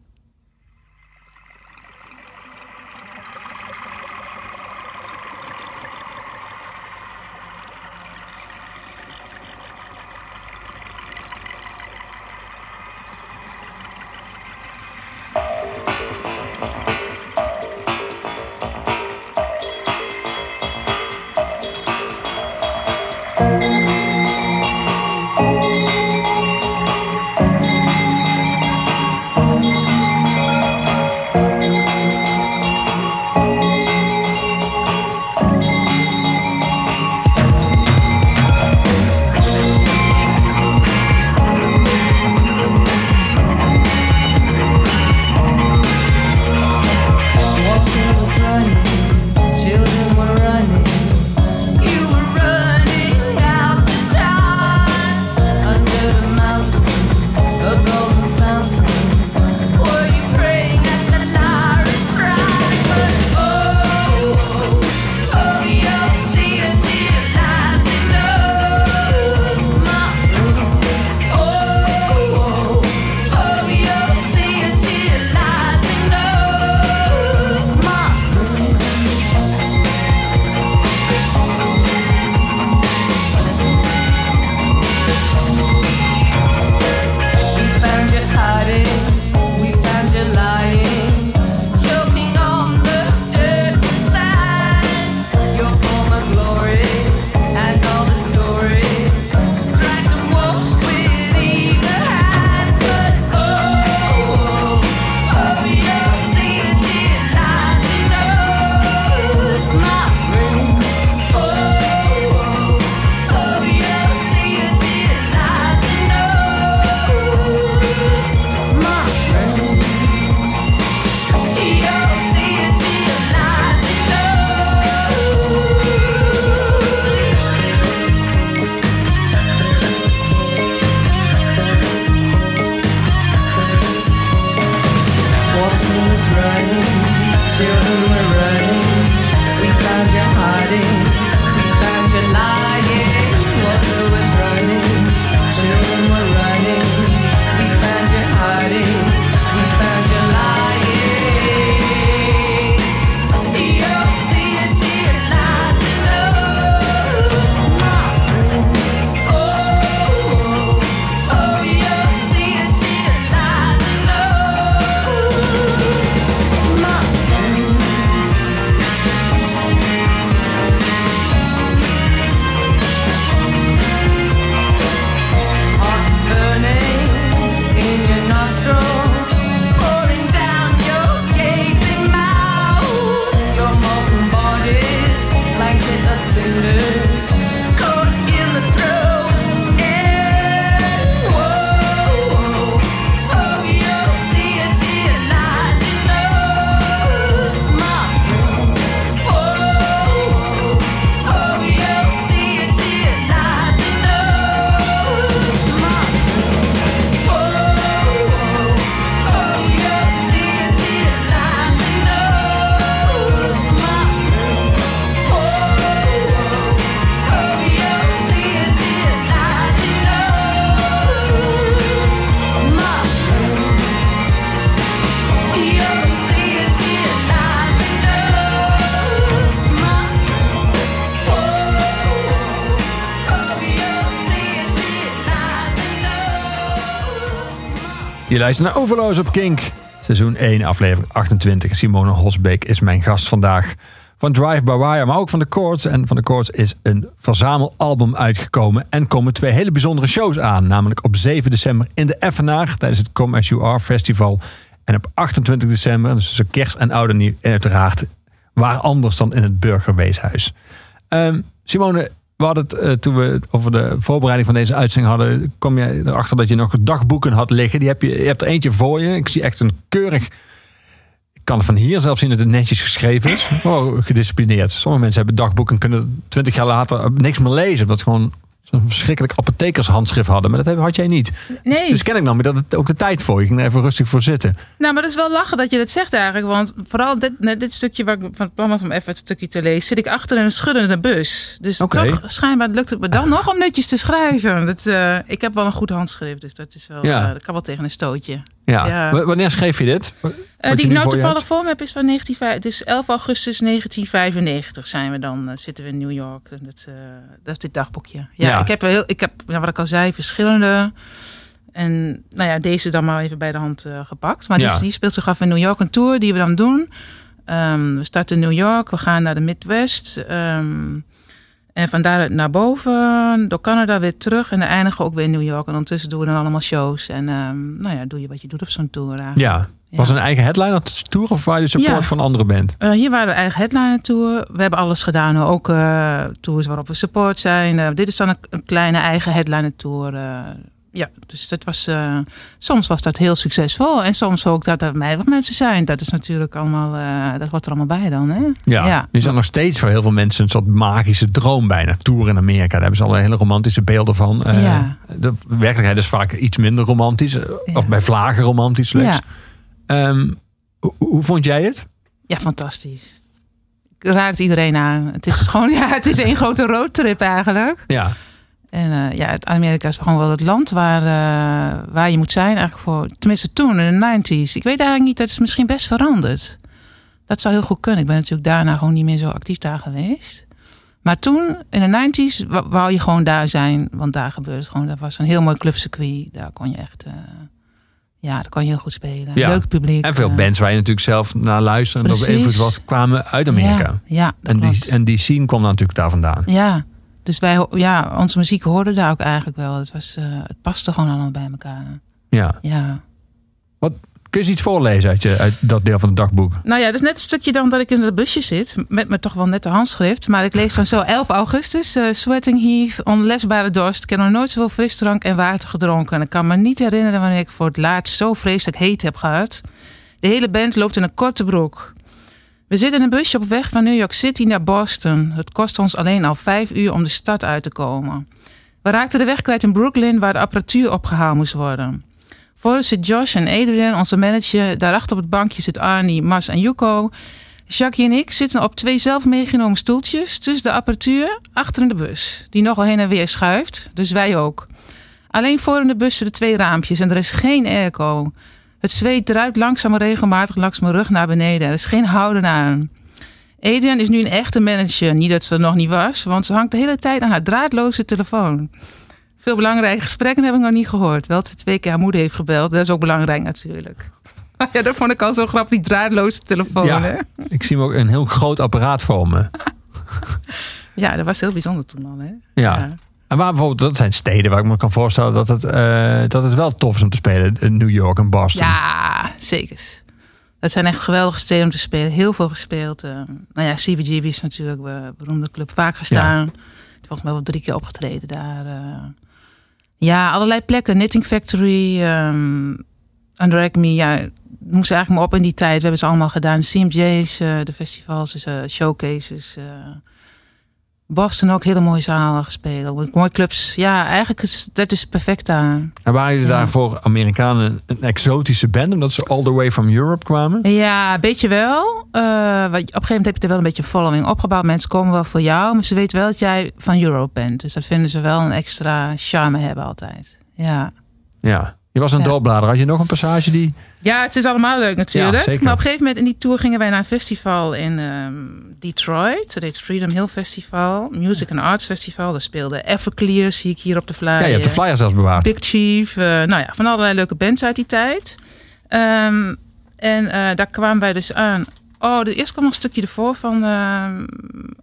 Je luistert naar Overloos op Kink. Seizoen 1, aflevering 28. Simone Hosbeek is mijn gast vandaag. Van Drive By Wire, maar ook van de Chords. En van de Chords is een verzamelalbum uitgekomen. En komen twee hele bijzondere shows aan. Namelijk op 7 december in de Effenaar tijdens het Come As You Are Festival. En op 28 december, dus tussen kerst en oude nieuw, uiteraard waar anders dan in het Burgerweeshuis. Ehm, Simone, we hadden het eh, toen we het over de voorbereiding van deze uitzending hadden, kwam je erachter dat je nog dagboeken had liggen. Die heb je, je hebt er eentje voor je. Ik zie echt een keurig. Ik kan van hier zelfs zien dat het netjes geschreven is. [LAUGHS] Oh, gedisciplineerd. Sommige mensen hebben dagboeken en kunnen twintig jaar later niks meer lezen. Omdat ze gewoon zo'n verschrikkelijk apothekershandschrift hadden. Maar dat had jij niet. Dus, Nee. dus ken ik dan dat het ook de tijd voor. Je ging er even rustig voor zitten. Nou, maar dat is wel lachen dat je dat zegt eigenlijk. Want vooral dit, dit stukje waar ik van het plan was om even het stukje te lezen, zit ik achter in een schuddende bus. Dus toch schijnbaar lukt het me dan nog om netjes te schrijven. Dat, eh, ik heb wel een goed handschrift, dus dat is wel, Ja. eh, dat kan wel tegen een stootje. Ja. Wanneer schreef je dit? Eh, die ik nou voor toevallig hebt? voor me heb is van 19, dus 11 augustus 1995 zijn we dan, eh, zitten we in New York. En dat, eh, dat is dit dagboekje. Ja, Ja. ik heb, heel, ik heb nou, wat ik al zei, verschillende. En nou ja, deze dan maar even bij de hand gepakt. Maar Ja. die, die speelt zich af in New York, een tour die we dan doen. Ehm, we starten in New York, we gaan naar de Midwest. ehm, en van daaruit naar boven, door Canada weer terug. En dan eindigen we ook weer in New York. En ondertussen doen we dan allemaal shows. En ehm, nou ja, doe je wat je doet op zo'n tour eigenlijk. Ja. Was een eigen headliner tour of waar je de support Ja. van een andere band? Eh, hier waren we eigen headliner tour. We hebben alles gedaan. Ook eh, tours waarop we support zijn. Eh, dit is dan een, een kleine eigen headliner tour. Ja, dus dat was, eh, soms was dat heel succesvol. En soms ook dat er weinig mensen zijn. Dat is natuurlijk allemaal, eh, dat hoort er allemaal bij dan. Hè? Ja, Ja. zijn nog steeds voor heel veel mensen een soort magische droom bijna. Tour in Amerika, daar hebben ze al hele romantische beelden van. Eh, Ja. De werkelijkheid is vaak iets minder romantisch. Of bij vlagen romantisch slechts. Ja. Ehm, hoe, hoe vond jij het? Ja, fantastisch. Ik raad iedereen aan. Het is gewoon, ja, het is één grote roadtrip eigenlijk. Ja, En eh, ja, Amerika is gewoon wel het land waar, eh, waar je moet zijn eigenlijk voor. Tenminste toen, in de 90s. Ik weet eigenlijk niet, dat is misschien best veranderd. Dat zou heel goed kunnen. Ik ben natuurlijk daarna gewoon niet meer zo actief daar geweest. Maar toen, in de 90s, wou je gewoon daar zijn. Want daar gebeurde het gewoon. Dat was een heel mooi clubcircuit. Daar kon je echt... eh, ja, daar kon je heel goed spelen. Ja. Leuk publiek. en veel bands waar je natuurlijk zelf naar luistert en dat was, kwamen uit Amerika. Ja, ja dat en, die, en die scene kwam natuurlijk daar vandaan. Ja, dus wij, ja, onze muziek hoorde daar ook eigenlijk wel. Het, was, eh, het paste gewoon allemaal bij elkaar. Ja. Ja. Kun je eens iets voorlezen uit, je, uit dat deel van het dagboek? Nou ja, dat is net een stukje dan dat ik in het busje zit. Met me toch wel net de handschrift. Maar ik lees dan zo 11 augustus. eh, Sweating Heath, onlesbare dorst. Ik heb nog nooit zoveel frisdrank en water gedronken. En ik kan me niet herinneren wanneer ik voor het laatst zo vreselijk heet heb gehad. De hele band loopt in een korte broek. We zitten in een busje op weg van New York City naar Boston. Het kost ons alleen al vijf uur om de stad uit te komen. We raakten de weg kwijt in Brooklyn waar de apparatuur opgehaald moest worden. Voor ons zit Josh en Adrian, onze manager. Daarachter op het bankje zit Arnie, Mas en Yuko. Jackie en ik zitten op twee zelf meegenomen stoeltjes tussen de apparatuur achter in de bus. Die nogal heen en weer schuift, dus wij ook. Alleen voor in de bus zitten twee raampjes en er is geen airco. Het zweet druipt langzaam en regelmatig langs mijn rug naar beneden. Er is geen houden aan. Adrian is nu een echte manager. Niet dat ze er nog niet was, want ze hangt de hele tijd aan haar draadloze telefoon. Veel belangrijke gesprekken heb ik nog niet gehoord. Wel dat ze twee keer haar moeder heeft gebeld. Dat is ook belangrijk natuurlijk. [LAUGHS] Ja, dat vond ik al zo grappig, die draadloze telefoon. Ja. Hè? Ik zie me ook een heel groot apparaat voor me. [LAUGHS] ja, dat was heel bijzonder toen al. Hè? Ja. En waar bijvoorbeeld, dat zijn steden waar ik me kan voorstellen dat het, eh, dat het wel tof is om te spelen. Eh, New York en Boston. Ja, zeker. Dat zijn echt geweldige steden om te spelen. Heel veel gespeeld. eh. nou ja, CBGB is natuurlijk een beroemde club. Vaak gestaan. Volgens mij wel drie keer opgetreden daar. Ja, allerlei plekken. Knitting Factory, um, Under Acme. Ja, noem ze eigenlijk maar op in die tijd. We hebben ze allemaal gedaan. CMJ's, de festivals, dus, showcases. Boston ook hele mooie zalen gespeeld. Mooie clubs. Ja, eigenlijk is dat is perfect daar. En waren jullie Ja. daar voor Amerikanen een exotische band, omdat ze all the way from Europe kwamen? Ja, een beetje wel. Wat- op een gegeven moment heb je er wel een beetje een following opgebouwd. Mensen komen wel voor jou, maar ze weten wel dat jij van Europe bent. Dus dat vinden ze wel een extra charme hebben altijd. Ja. Ja. Je was een Ja. Had je nog een passage die... Ja, het is allemaal leuk natuurlijk. Ja, maar op een gegeven moment in die tour gingen wij naar een festival in ehm, Detroit. Dat heet Freedom Hill Festival. Music and Arts Festival. Daar speelde Everclear, zie ik hier op de flyer. Ja, je hebt de flyer zelfs bewaard. Big Chief. eh, nou ja, van allerlei leuke bands uit die tijd. Ehm, en eh, daar kwamen wij dus aan. Oh, de eerst kwam nog een stukje ervoor van... ehm,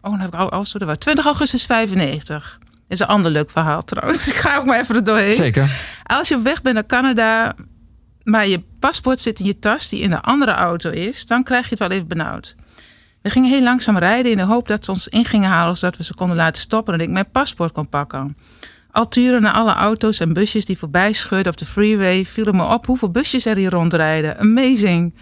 oh, dan heb ik al- alles door de war. 20 augustus 95. Is een ander leuk verhaal trouwens. [LAUGHS] Ik ga ook maar even er doorheen. Zeker. Als je op weg bent naar Canada, maar je paspoort zit in je tas die in de andere auto is, dan krijg je het wel even benauwd. We gingen heel langzaam rijden in de hoop dat ze ons in gingen halen, zodat we ze konden laten stoppen en ik mijn paspoort kon pakken. Al turen naar alle auto's en busjes die voorbij scheurden op de freeway, vielen me op hoeveel busjes er hier rondrijden. Amazing.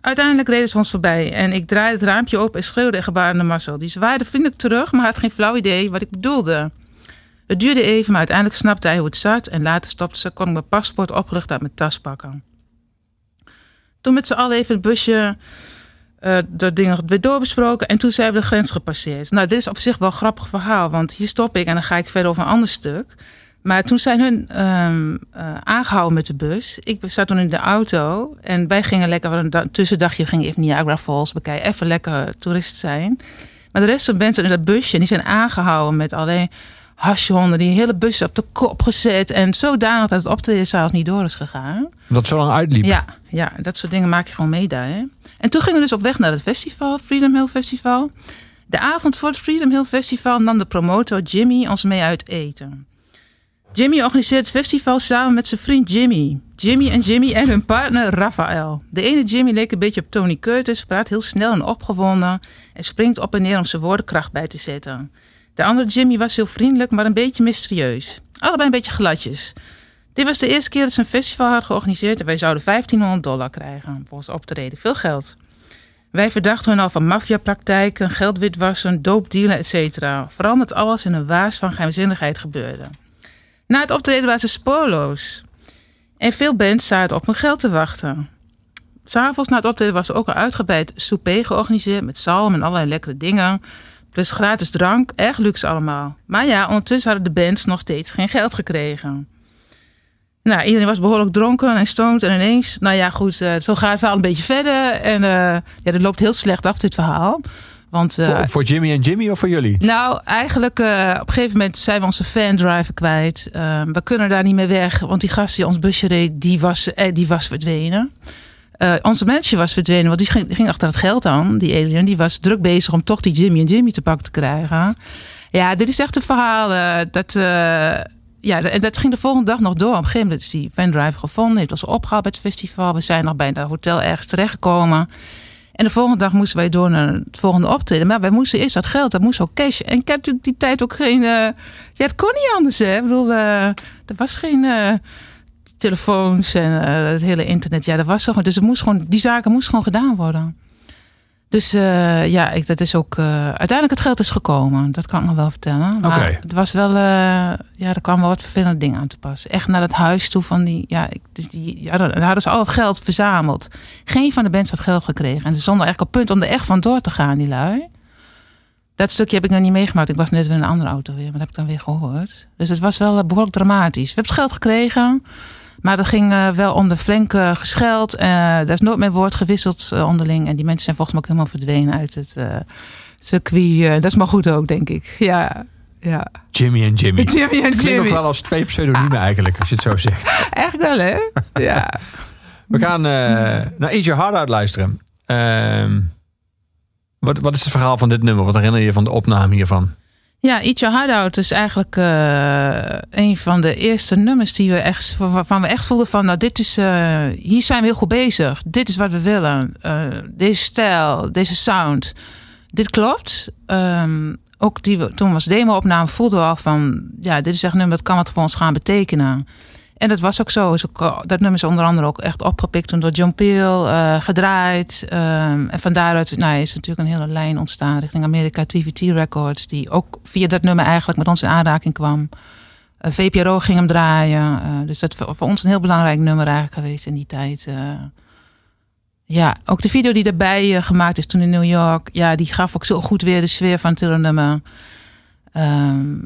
Uiteindelijk reden ze ons voorbij en ik draaide het raampje open en schreeuwde en gebaarde Marcel. Die zwaaide vriendelijk terug, maar had geen flauw idee wat ik bedoelde. Het duurde even, maar uiteindelijk snapte hij hoe het zat. En later stopte ze, kon ik mijn paspoort opgelucht uit mijn tas pakken. Toen met z'n allen even het busje eh de dingen weer doorbesproken. En toen zijn we de grens gepasseerd. Nou, dit is op zich wel een grappig verhaal. Want hier stop ik en dan ga ik verder over een ander stuk. Maar toen zijn hun ehm, eh, aangehouden met de bus. Ik zat toen in de auto. En wij gingen lekker, een da- tussendagje gingen even Niagara Falls bekijken. Even lekker toerist zijn. Maar de rest van de mensen in dat busje, die zijn aangehouden met alleen hashhonden. Die hele bus op de kop gezet. En zodanig dat het optreden zelfs niet door is gegaan. Dat zo lang uitliep. Ja, ja, dat soort dingen maak je gewoon mee daar. Hè? En toen gingen we dus op weg naar het festival, Freedom Hill Festival. De avond voor het Freedom Hill Festival nam de promotor Jimmy ons mee uit eten. Jimmy organiseert het festival samen met zijn vriend Jimmy. Jimmy en Jimmy en hun partner Raphaël. De ene Jimmy leek een beetje op Tony Curtis, praat heel snel en opgewonden en springt op en neer om zijn woordenkracht bij te zetten. De andere Jimmy was heel vriendelijk, maar een beetje mysterieus. Allebei een beetje gladjes. Dit was de eerste keer dat ze een festival had georganiseerd en wij zouden 1500 dollar krijgen voor ons optreden. Veel geld. Wij verdachten hun al van maffiapraktijken, geldwitwassen, doopdealen, etc. Vooral omdat alles in een waas van geheimzinnigheid gebeurde. Na het optreden waren ze spoorloos. En veel bands zaten op hun geld te wachten. S'avonds na het optreden was er ook een uitgebreid souper georganiseerd met zalm en allerlei lekkere dingen. Plus gratis drank, erg luxe allemaal. Maar ja, ondertussen hadden de bands nog steeds geen geld gekregen. Nou, iedereen was behoorlijk dronken en stoned. En ineens, nou ja, goed, eh, zo gaat het verhaal een beetje verder. En eh ja, dat loopt heel slecht af, dit verhaal. Want, eh, Voor, voor Jimmy en Jimmy of voor jullie? nou, eigenlijk op een gegeven moment zijn we onze fandriver kwijt. Eh, we kunnen daar niet meer weg, want die gast die ons busje reed, die was, eh, die was verdwenen. Eh, onze manager was verdwenen, want die ging, ging achter het geld aan. Die Adrian, die was druk bezig om toch die Jimmy en Jimmy te pakken te krijgen. Ja, dit is echt een verhaal. eh, dat, eh, ja, dat ging de volgende dag nog door. Op een gegeven moment is die fandriver gevonden, heeft ons opgehaald bij het festival. We zijn nog bij het hotel ergens terechtgekomen. En de volgende dag moesten wij door naar het volgende optreden. Maar wij moesten eerst dat geld, dat moest ook cash. En ik heb natuurlijk die tijd ook geen... eh, ja, het kon niet anders, hè. Ik bedoel, er was geen telefoons en eh, het hele internet. Ja, dat was zo. Dus het moest gewoon, die zaken moesten gewoon gedaan worden. Dus eh, ja, ik, dat is ook... eh, uiteindelijk het geld is gekomen. Dat kan ik nog wel vertellen. Maar Oké. het was wel... ja, er kwamen wel wat vervelende dingen aan te passen. Echt naar het huis toe van die... Ja, dus die ja, daar hadden ze al het geld verzameld. Geen van de bands had geld gekregen. En ze stonden eigenlijk op punt om er echt van door te gaan, die lui. Dat stukje heb ik nog niet meegemaakt. Ik was net weer in een andere auto weer, maar dat heb ik dan weer gehoord. Dus het was wel eh, behoorlijk dramatisch. We hebben het geld gekregen, maar er ging eh, wel onder flink eh, gescheld. Eh daar is nooit meer woord gewisseld eh, onderling. En die mensen zijn volgens mij ook helemaal verdwenen uit het circuit. Dat is maar goed ook, denk ik. Ja, ja. Jimmy en Jimmy. [LAUGHS] Jimmy en Klinkt ook Jimmy. wel als twee pseudoniemen eigenlijk, als je het zo zegt. [LAUGHS] Eigenlijk wel, hè? Ja. We gaan naar Eat Your Heart Out luisteren. Ehm, wat, wat is het verhaal van dit nummer? Wat herinner je je van de opname hiervan? Ja, Eat Your Out is eigenlijk eh, een van de eerste nummers die we echt, waarvan we echt voelden van, nou, dit is, eh, hier zijn we heel goed bezig. Dit is wat we willen. Eh, deze stijl, deze sound. Dit klopt. Ehm, ook die toen we als demo-opname voelden we al van, ja, dit is echt een nummer dat kan wat voor ons gaan betekenen. En dat was ook zo. Is ook, eh, dat nummer is onder andere ook echt opgepikt toen door John Peel, eh, gedraaid. Ehm, en van daaruit nou, is natuurlijk een hele lijn ontstaan richting Amerika TVT Records. Die ook via dat nummer eigenlijk met ons in aanraking kwam. Uh, VPRO ging hem draaien. dus dat voor, voor ons een heel belangrijk nummer eigenlijk geweest in die tijd. ja, ook de video die daarbij gemaakt is toen in New York. Ja, die gaf ook zo goed weer de sfeer van het nummer. Ehm,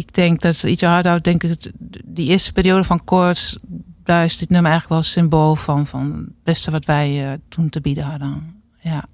ik denk dat iets hard denk ik, die eerste periode van koorts, daar is dit nummer eigenlijk wel symbool van, van het beste wat wij uh, toen te bieden hadden. Ja.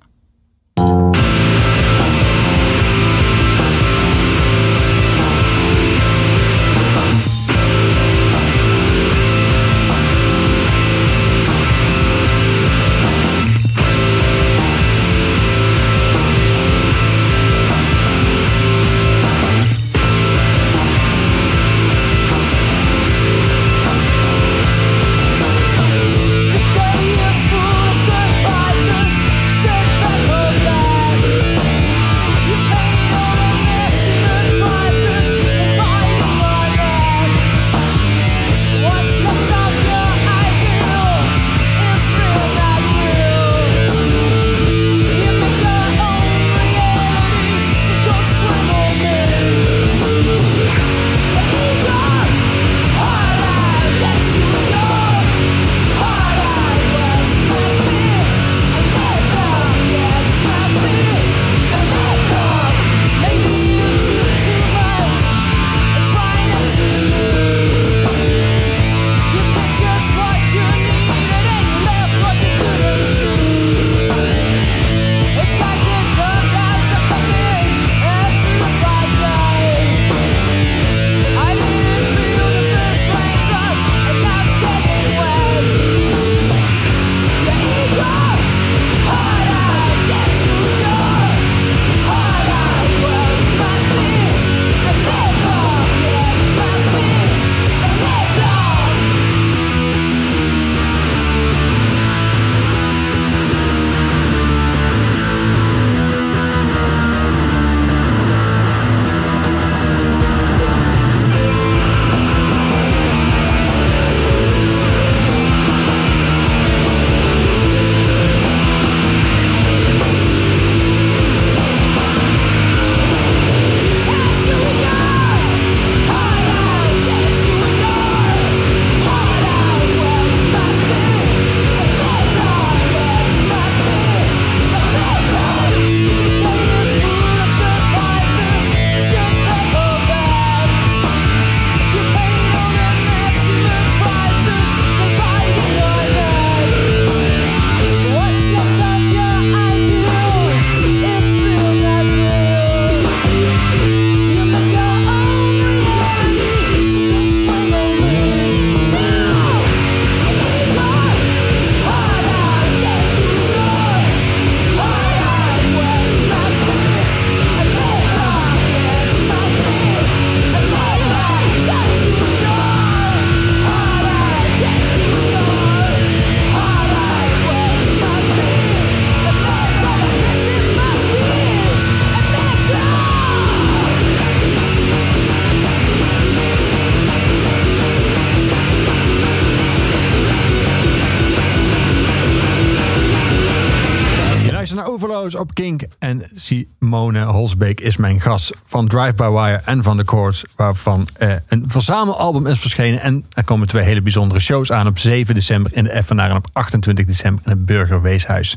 Kink. En Simone Holsbeek is mijn gast van Drive By Wire en van The Courts. Waarvan eh, een verzamelalbum is verschenen. En er komen twee hele bijzondere shows aan op 7 december in de FNR en op 28 december in het Burgerweeshuis.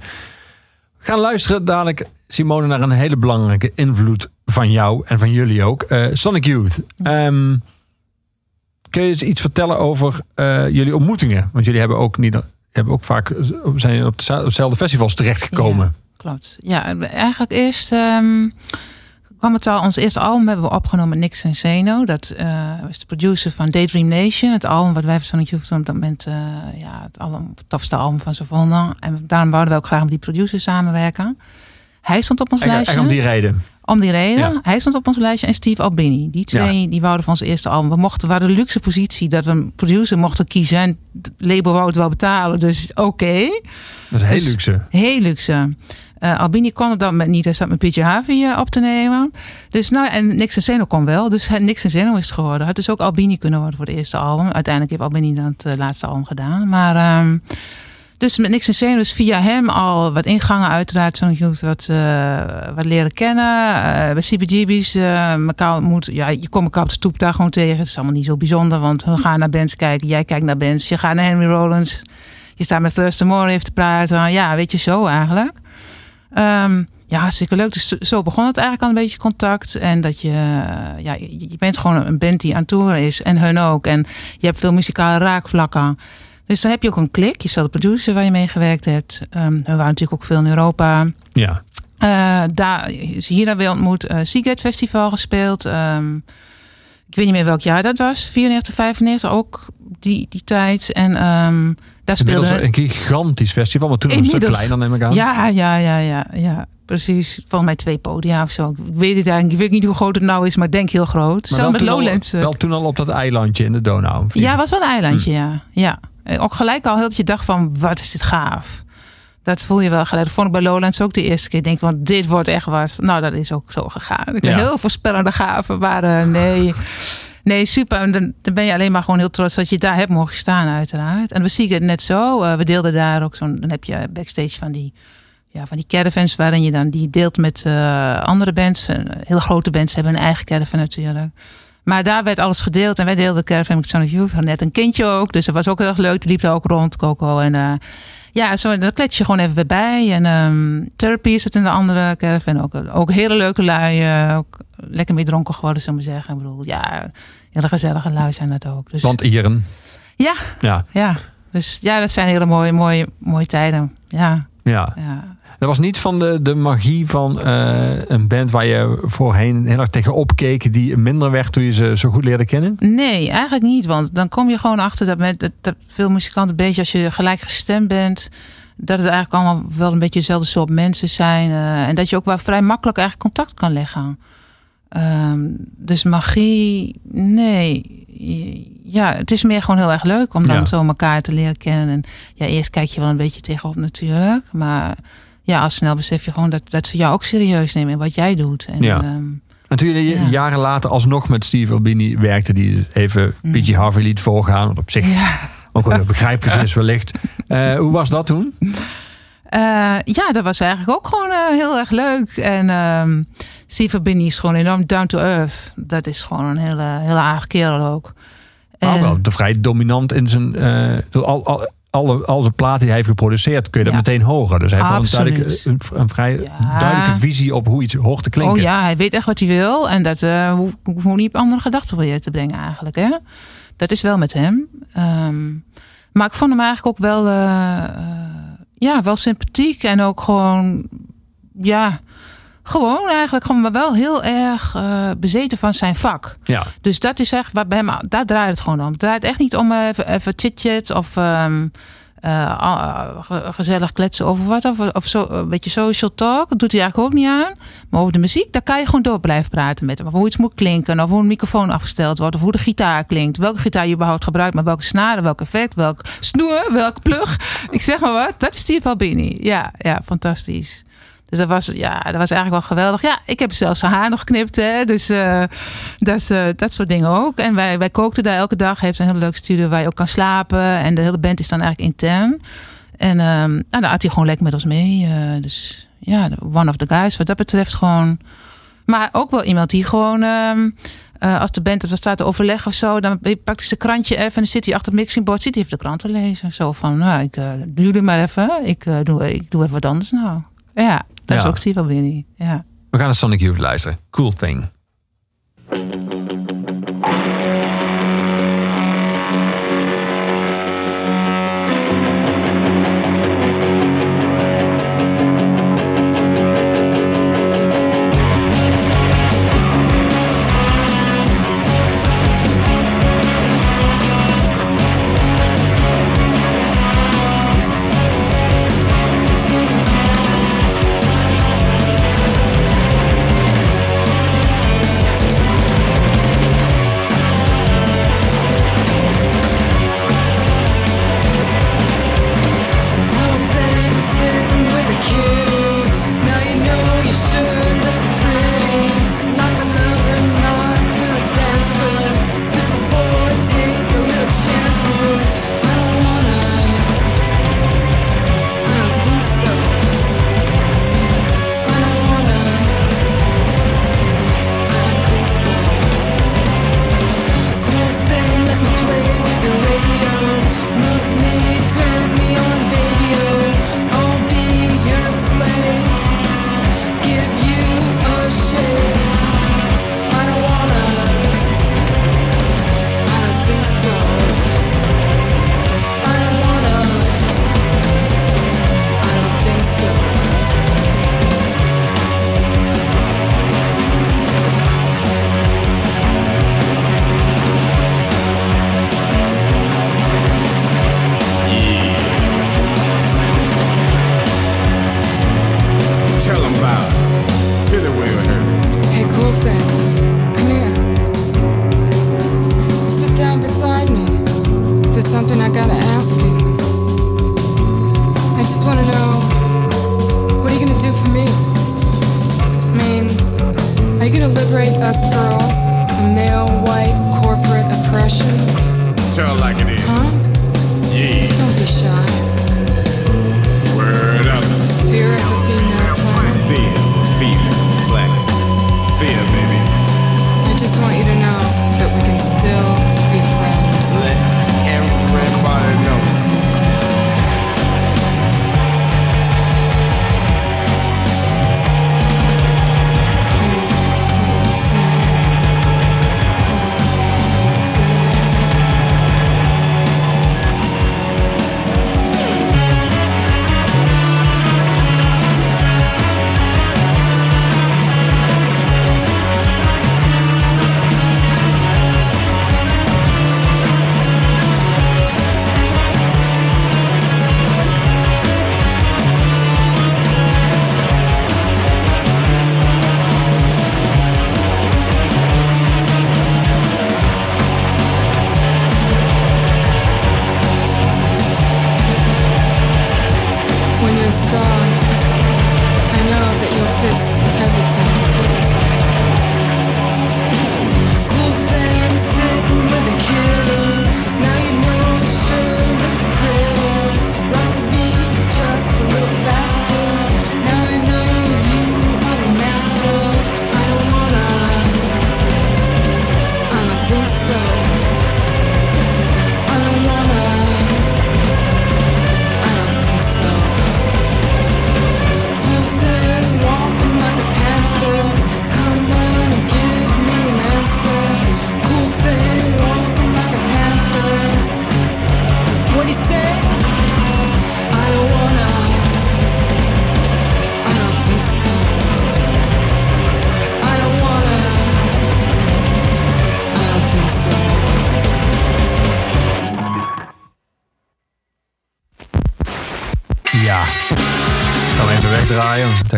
We gaan luisteren dadelijk, Simone, naar een hele belangrijke invloed van jou en van jullie ook. Uh, Sonic Youth. Um, kun je eens iets vertellen over uh, jullie ontmoetingen? Want jullie hebben ook, niet, hebben ook vaak zijn op dezelfde festivals terechtgekomen. Ja klopt. Ja, eigenlijk eerst um, kwam het al. Ons eerste album hebben we opgenomen met Nick Zeno. Dat uh, is de producer van Daydream Nation. Het album wat wij van Sonic Youth op dat moment uh, ja, het, album, het tofste album van ze vonden. En daarom wouden we ook graag met die producer samenwerken. Hij stond op ons lijstje. Om die reden? Om die reden. Ja. Hij stond op ons lijstje en Steve Albini. Die twee die wouden van ons eerste album. We mochten, we hadden de luxe positie dat we een producer mochten kiezen. En het label wou het wel betalen. Dus oké. Dat is heel Dus- luxe. Heel luxe. Eh, Albini kon het dan met niet. Hij zat met Pietje Harvey eh, op te nemen. Dus nou, en Nix en Zeno kon wel. Dus hij- Nix en Zeno is het geworden. Had dus ook Albini kunnen worden voor het eerste album. Uiteindelijk heeft Albini dan het eh, laatste album gedaan. Maar ehm, dus met Nix en Zeno is via hem al wat ingangen uiteraard. Zo'n youth wat, wat leren kennen. Eh, bij CBGB's ontmoet. Ja, je komt elkaar op de stoep daar gewoon tegen. Het is allemaal niet zo bijzonder. Want we gaan naar bands kijken. Jij kijkt naar bands. Je gaat naar Henry Rollins. Je staat met Thurston Moore even te praten. Ja, weet je, zo eigenlijk. Ehm, ja, hartstikke leuk. Dus zo begon het eigenlijk al een beetje contact. En dat je, eh, ja, je bent gewoon een band die aan toeren is. En hun ook. En je hebt veel muzikale raakvlakken. Dus dan heb je ook een klik. Je stelt de producer waar je mee gewerkt hebt. Ehm we waren natuurlijk ook veel in Europa. Ja. Eh, daar is hier dan weer ontmoet. eh Seagate Festival gespeeld. Ehm, ik weet niet meer welk jaar dat was. 94, 95 ook die, die tijd. En ehm, daar Inmiddels speelde... een gigantisch festival, maar toen nog een stuk Inmiddels- kleiner neem ik aan. Ja, ja, ja, ja, ja. Precies. Volgens mij twee podia of zo. Ik weet het eigenlijk. Ik weet niet hoe groot het nou is, maar ik denk heel groot. Maar zo met al- Lowlands. eh. Wel toen al op dat eilandje in de Donau. Ja, was wel een eilandje, Hm. ja. ja. Eh, Ook gelijk al heel dat je dacht van, wat is dit gaaf. Dat voel je wel gelijk. Dat vond ik bij Lowlands ook de eerste keer. Ik denk, want dit wordt echt wat. Nou, dat is ook zo gegaan. Ja. heel voorspellende gaven. Maar eh, nee, [LAUGHS] nee, super. Dan, dan ben je alleen maar gewoon heel trots dat je daar hebt mogen staan, uiteraard. En we zien het net zo. Eh, we deelden daar ook zo'n, dan heb je backstage van die, ja, van die caravans waarin je dan die deelt met eh, andere bands. Eh, hele grote bands hebben een eigen caravan natuurlijk. Maar daar werd alles gedeeld en wij deelden de caravan met Sonic net een kindje ook, dus dat was ook heel erg leuk. Die liep daar ook rond, Coco. En ja, zo, dan klets je gewoon even weer bij. En ehm Therapy is het in de andere caravan ook. Ook hele leuke lui, lekker mee dronken geworden, zullen we zeggen. Ik bedoel, ja, hele gezellige lui zijn dat ook. Dus, Want Ieren. Ja. Ja. ja, dus ja, dat zijn hele mooie, mooie, mooie tijden. Ja, Ja. ja. Dat was niet van de, de magie van eh, een band waar je voorheen heel erg tegen opkeek, die minder werd toen je ze zo goed leerde kennen. Nee, eigenlijk niet. Want dan kom je gewoon achter dat, met, dat, dat veel muzikanten, een beetje als je gelijk gestemd bent, dat het eigenlijk allemaal wel een beetje dezelfde soort mensen zijn. eh, en dat je ook wel vrij makkelijk eigenlijk contact kan leggen. Ehm, dus magie, nee. Ja, het is meer gewoon heel erg leuk om dan Ja. zo elkaar te leren kennen. En ja, eerst kijk je wel een beetje tegenop natuurlijk. Maar ja, al snel besef je gewoon dat, dat ze jou ook serieus nemen in wat jij doet. En, Ja. ehm, Ja. jaren later alsnog met Steve Albini werkte, die even PG Harvey liet voorgaan, wat op zich Mm. ja. ook wel begrijpelijk is wellicht. [LAUGHS] Eh, hoe was dat toen? Eh, ja, dat was eigenlijk ook gewoon eh, heel erg leuk. En Steve Binny is gewoon enorm down to earth. Dat is gewoon een hele, hele aardige kerel ook. Ook En- wel te vrij dominant in zijn. eh, al, al, alle, al zijn platen die hij heeft geproduceerd, kun je dat Ja. meteen horen. Dus hij heeft een, Absoluut. duidelijke, een, een vrij Ja. duidelijke visie op hoe iets hoort te klinken. Oh ja, hij weet echt wat hij wil. En dat uh, hoe, hoe niet op andere gedachten proberen te brengen eigenlijk. Hè? Dat is wel met hem. Ehm, maar ik vond hem eigenlijk ook wel, eh, ja, wel sympathiek. En ook gewoon, ja, gewoon eigenlijk gewoon maar wel heel erg eh, bezeten van zijn vak. Ja. Dus dat is echt, waar bij hem, daar draait het gewoon om. Het draait echt niet om eh, even, even chit-chat of ehm, eh, ge- gezellig kletsen over wat. Of, of zo, een beetje social talk. Dat doet hij eigenlijk ook niet aan. Maar over de muziek, daar kan je gewoon door blijven praten met hem. Of hoe iets moet klinken. Of hoe een microfoon afgesteld wordt. Of hoe de gitaar klinkt. Welke gitaar je überhaupt gebruikt. Maar welke snaren, welk effect, welk snoer, welke plug. Ik zeg maar wat. Dat is Steve Albini. Ja, ja, fantastisch. Dus dat was, ja, dat was eigenlijk wel geweldig. Ja, ik heb zelfs haar nog geknipt. Hè? Dus eh, dat, eh, dat soort dingen ook. En wij, wij kookten daar elke dag. Heeft een hele leuke studio waar je ook kan slapen. En de hele band is dan eigenlijk intern. En ehm nou, dan had hij gewoon lekker met ons mee. eh, dus ja, one of the guys. Wat dat betreft gewoon... Maar ook wel iemand die gewoon... ehm, eh, als de band er staat te overleggen of zo, dan pakt hij zijn krantje even en dan zit hij achter het mixingbord, zit hij even de krant te lezen. Zo van, nou, ik uh, jullie maar even. Ik, uh, doe, ik doe even wat anders nou. Ja, dat is ook Steve Albini. Ja. We gaan naar Sonic Youth luisteren. Cool thing.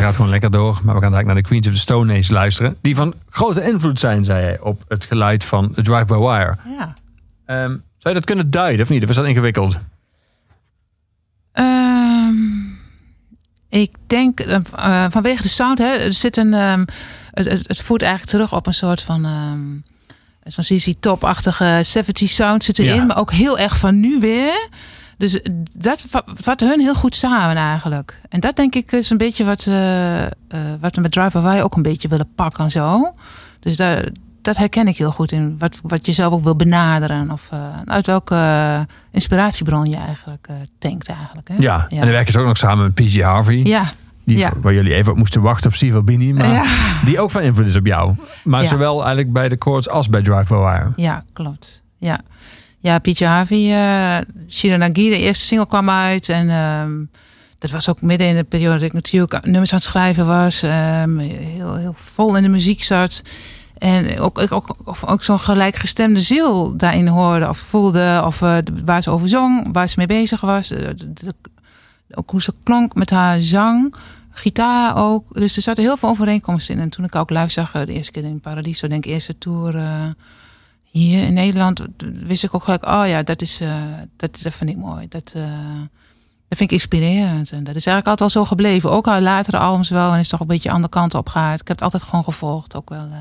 Hij gaat gewoon lekker door. Maar we gaan eigenlijk naar de Queens of the Stone Age luisteren. Die van grote invloed zijn, zei hij, op het geluid van Drive By Wire. Ja. Ehm, zou je dat kunnen duiden of niet? Of is dat ingewikkeld? Ehm, ik denk eh, eh, vanwege de sound, hè, er zit een, ehm, het, het, voert eigenlijk terug op een soort van, zo'n ZZ Top-achtige 70 sound zit erin, Ja. maar ook heel erg van nu weer. Dus dat va- vat hun heel goed samen eigenlijk. En dat denk ik is een beetje wat, eh, eh, wat we met Drive Wire ook een beetje willen pakken en zo. Dus daar, dat herken ik heel goed in wat, wat je zelf ook wil benaderen. Of eh, uit welke eh, inspiratiebron je eigenlijk eh, denkt eigenlijk. Hè? Ja. En dan werken ze ook nog samen met PG Harvey. Ja, Die, ja. Waar jullie even op moesten wachten op Steve Albini. Maar Ja. die ook van invloed is op jou. Maar zowel eigenlijk bij de chords als bij Drive By Wire. ja, klopt. Ja, ja Pietje Harvey, eh Shiranagi, de eerste single kwam uit. En ehm, dat was ook midden in de periode dat ik natuurlijk nummers aan het schrijven was. ehm, heel, heel vol in de muziek zat. En ook, ook, ook, ook zo'n gelijkgestemde ziel daarin hoorde of voelde. Of eh, waar ze over zong, waar ze mee bezig was. eh, ook hoe ze klonk met haar zang. Gitaar ook. Dus er zaten heel veel overeenkomsten in. En toen ik ook live zag, de eerste keer in Paradiso, denk ik, eerste tour hier in Nederland, wist ik ook gelijk, oh ja, dat is, eh, dat, dat vind ik mooi. Dat, eh, dat vind ik inspirerend. En dat is eigenlijk altijd al zo gebleven. Ook al latere albums wel. En is toch een beetje de andere kant op gehaald. Ik heb het altijd gewoon gevolgd. Ook wel. eh,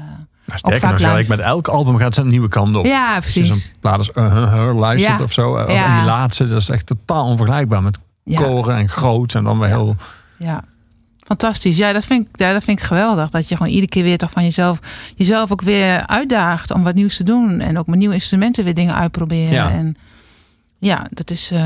Maar sterker nog, met elk album gaat ze een nieuwe kant op. Ja, precies. zo'n plaat als uh, Huh, Huh luistert Ja. of zo. Ja. En die laatste, dat is echt totaal onvergelijkbaar. Met Ja. koren en groot en dan weer heel... Ja, fantastisch. Ja, dat vind, ik, ja, dat vind ik geweldig. Dat je gewoon iedere keer weer toch van jezelf, jezelf ook weer uitdaagt om wat nieuws te doen. En ook met nieuwe instrumenten weer dingen uitproberen. Ja. En ja, dat is. eh,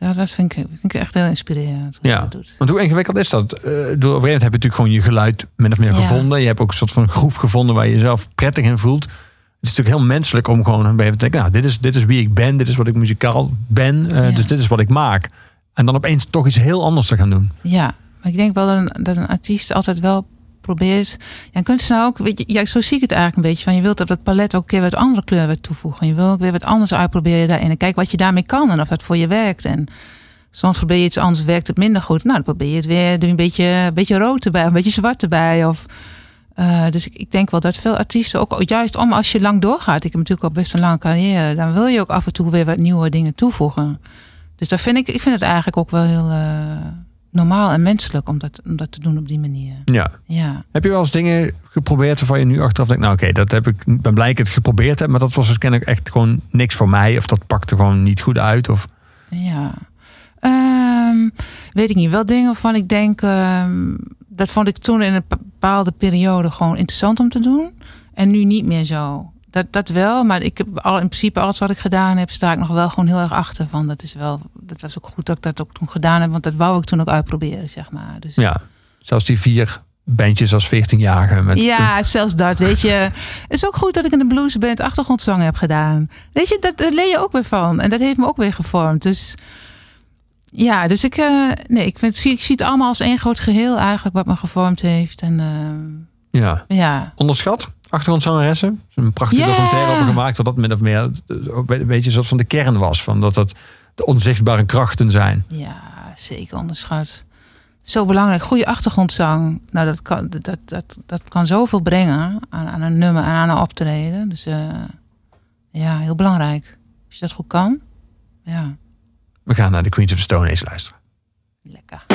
ja, dat vind ik, vind ik echt heel inspirerend. Hoe Ja. dat doet. Want hoe ingewikkeld is dat? Eh, door op een gegeven moment heb je natuurlijk gewoon je geluid min of meer Ja. gevonden. Je hebt ook een soort van groef gevonden waar je jezelf prettig in voelt. Het is natuurlijk heel menselijk om gewoon een beetje te denken... Nou, dit is, dit is wie ik ben, dit is wat ik muzikaal ben. eh, Ja. Dus dit is wat ik maak. En dan opeens toch iets heel anders te gaan doen. Ja, maar ik denk wel dat een, dat artiest altijd wel probeert. Ja, kunstenaar ook, weet je, zo zie ik het eigenlijk een beetje. Van je wilt op dat palet ook een keer wat andere kleuren toevoegen. Je wil ook weer wat anders uitproberen daarin. En kijk wat je daarmee kan en of dat voor je werkt. En soms probeer je iets anders, werkt het minder goed. Nou, dan probeer je het weer, doe een beetje, een beetje rood erbij, een beetje zwart erbij. Of, eh, dus ik, ik denk wel dat veel artiesten ook juist om als je lang doorgaat. Ik heb natuurlijk al best een lange carrière. Dan wil je ook af en toe weer wat nieuwe dingen toevoegen. Dus daar vind ik, ik vind het eigenlijk ook wel heel eh, normaal en menselijk om dat, om dat te doen op die manier. Ja. Ja. Heb je wel eens dingen geprobeerd waarvan je nu achteraf denkt... nou oké, dat heb ik, ben blij dat ik het geprobeerd heb... maar dat was dus kennelijk echt gewoon niks voor mij... of dat pakte gewoon niet goed uit? Of... Ja. Ehm, weet ik niet. Wel dingen waarvan ik denk. ehm, dat vond ik toen in een bepaalde periode gewoon interessant om te doen. En nu niet meer zo. Dat, dat wel, maar ik heb al, in principe alles wat ik gedaan heb, sta ik nog wel gewoon heel erg achter van. Dat is wel, dat was ook goed dat ik dat ook toen gedaan heb, want dat wou ik toen ook uitproberen, zeg maar. Dus, Ja, zelfs die vier bandjes als 14-jarige. Met Ja, zelfs dat, weet je. [LAUGHS] Het is ook goed dat ik in de bluesband achtergrondzang heb gedaan. Weet je, dat, daar leer je ook weer van. En dat heeft me ook weer gevormd. Dus ja, dus ik, eh, nee, ik, vind, zie, ik zie het allemaal als één groot geheel eigenlijk wat me gevormd heeft. En eh, ja. ja, Onderschat, achtergrondzangeressen. Er een prachtige documentaire over gemaakt... dat dat min of meer eh, een beetje soort van de kern was. Van dat dat de onzichtbare krachten zijn. ja, zeker onderschat. Zo belangrijk. Goede achtergrondzang. Nou, dat kan, dat, dat, dat kan zoveel brengen aan, aan een nummer en aan een optreden. Dus eh, ja, heel belangrijk. Als je dat goed kan. Ja, We gaan naar de Queens of Stone Age luisteren. lekker.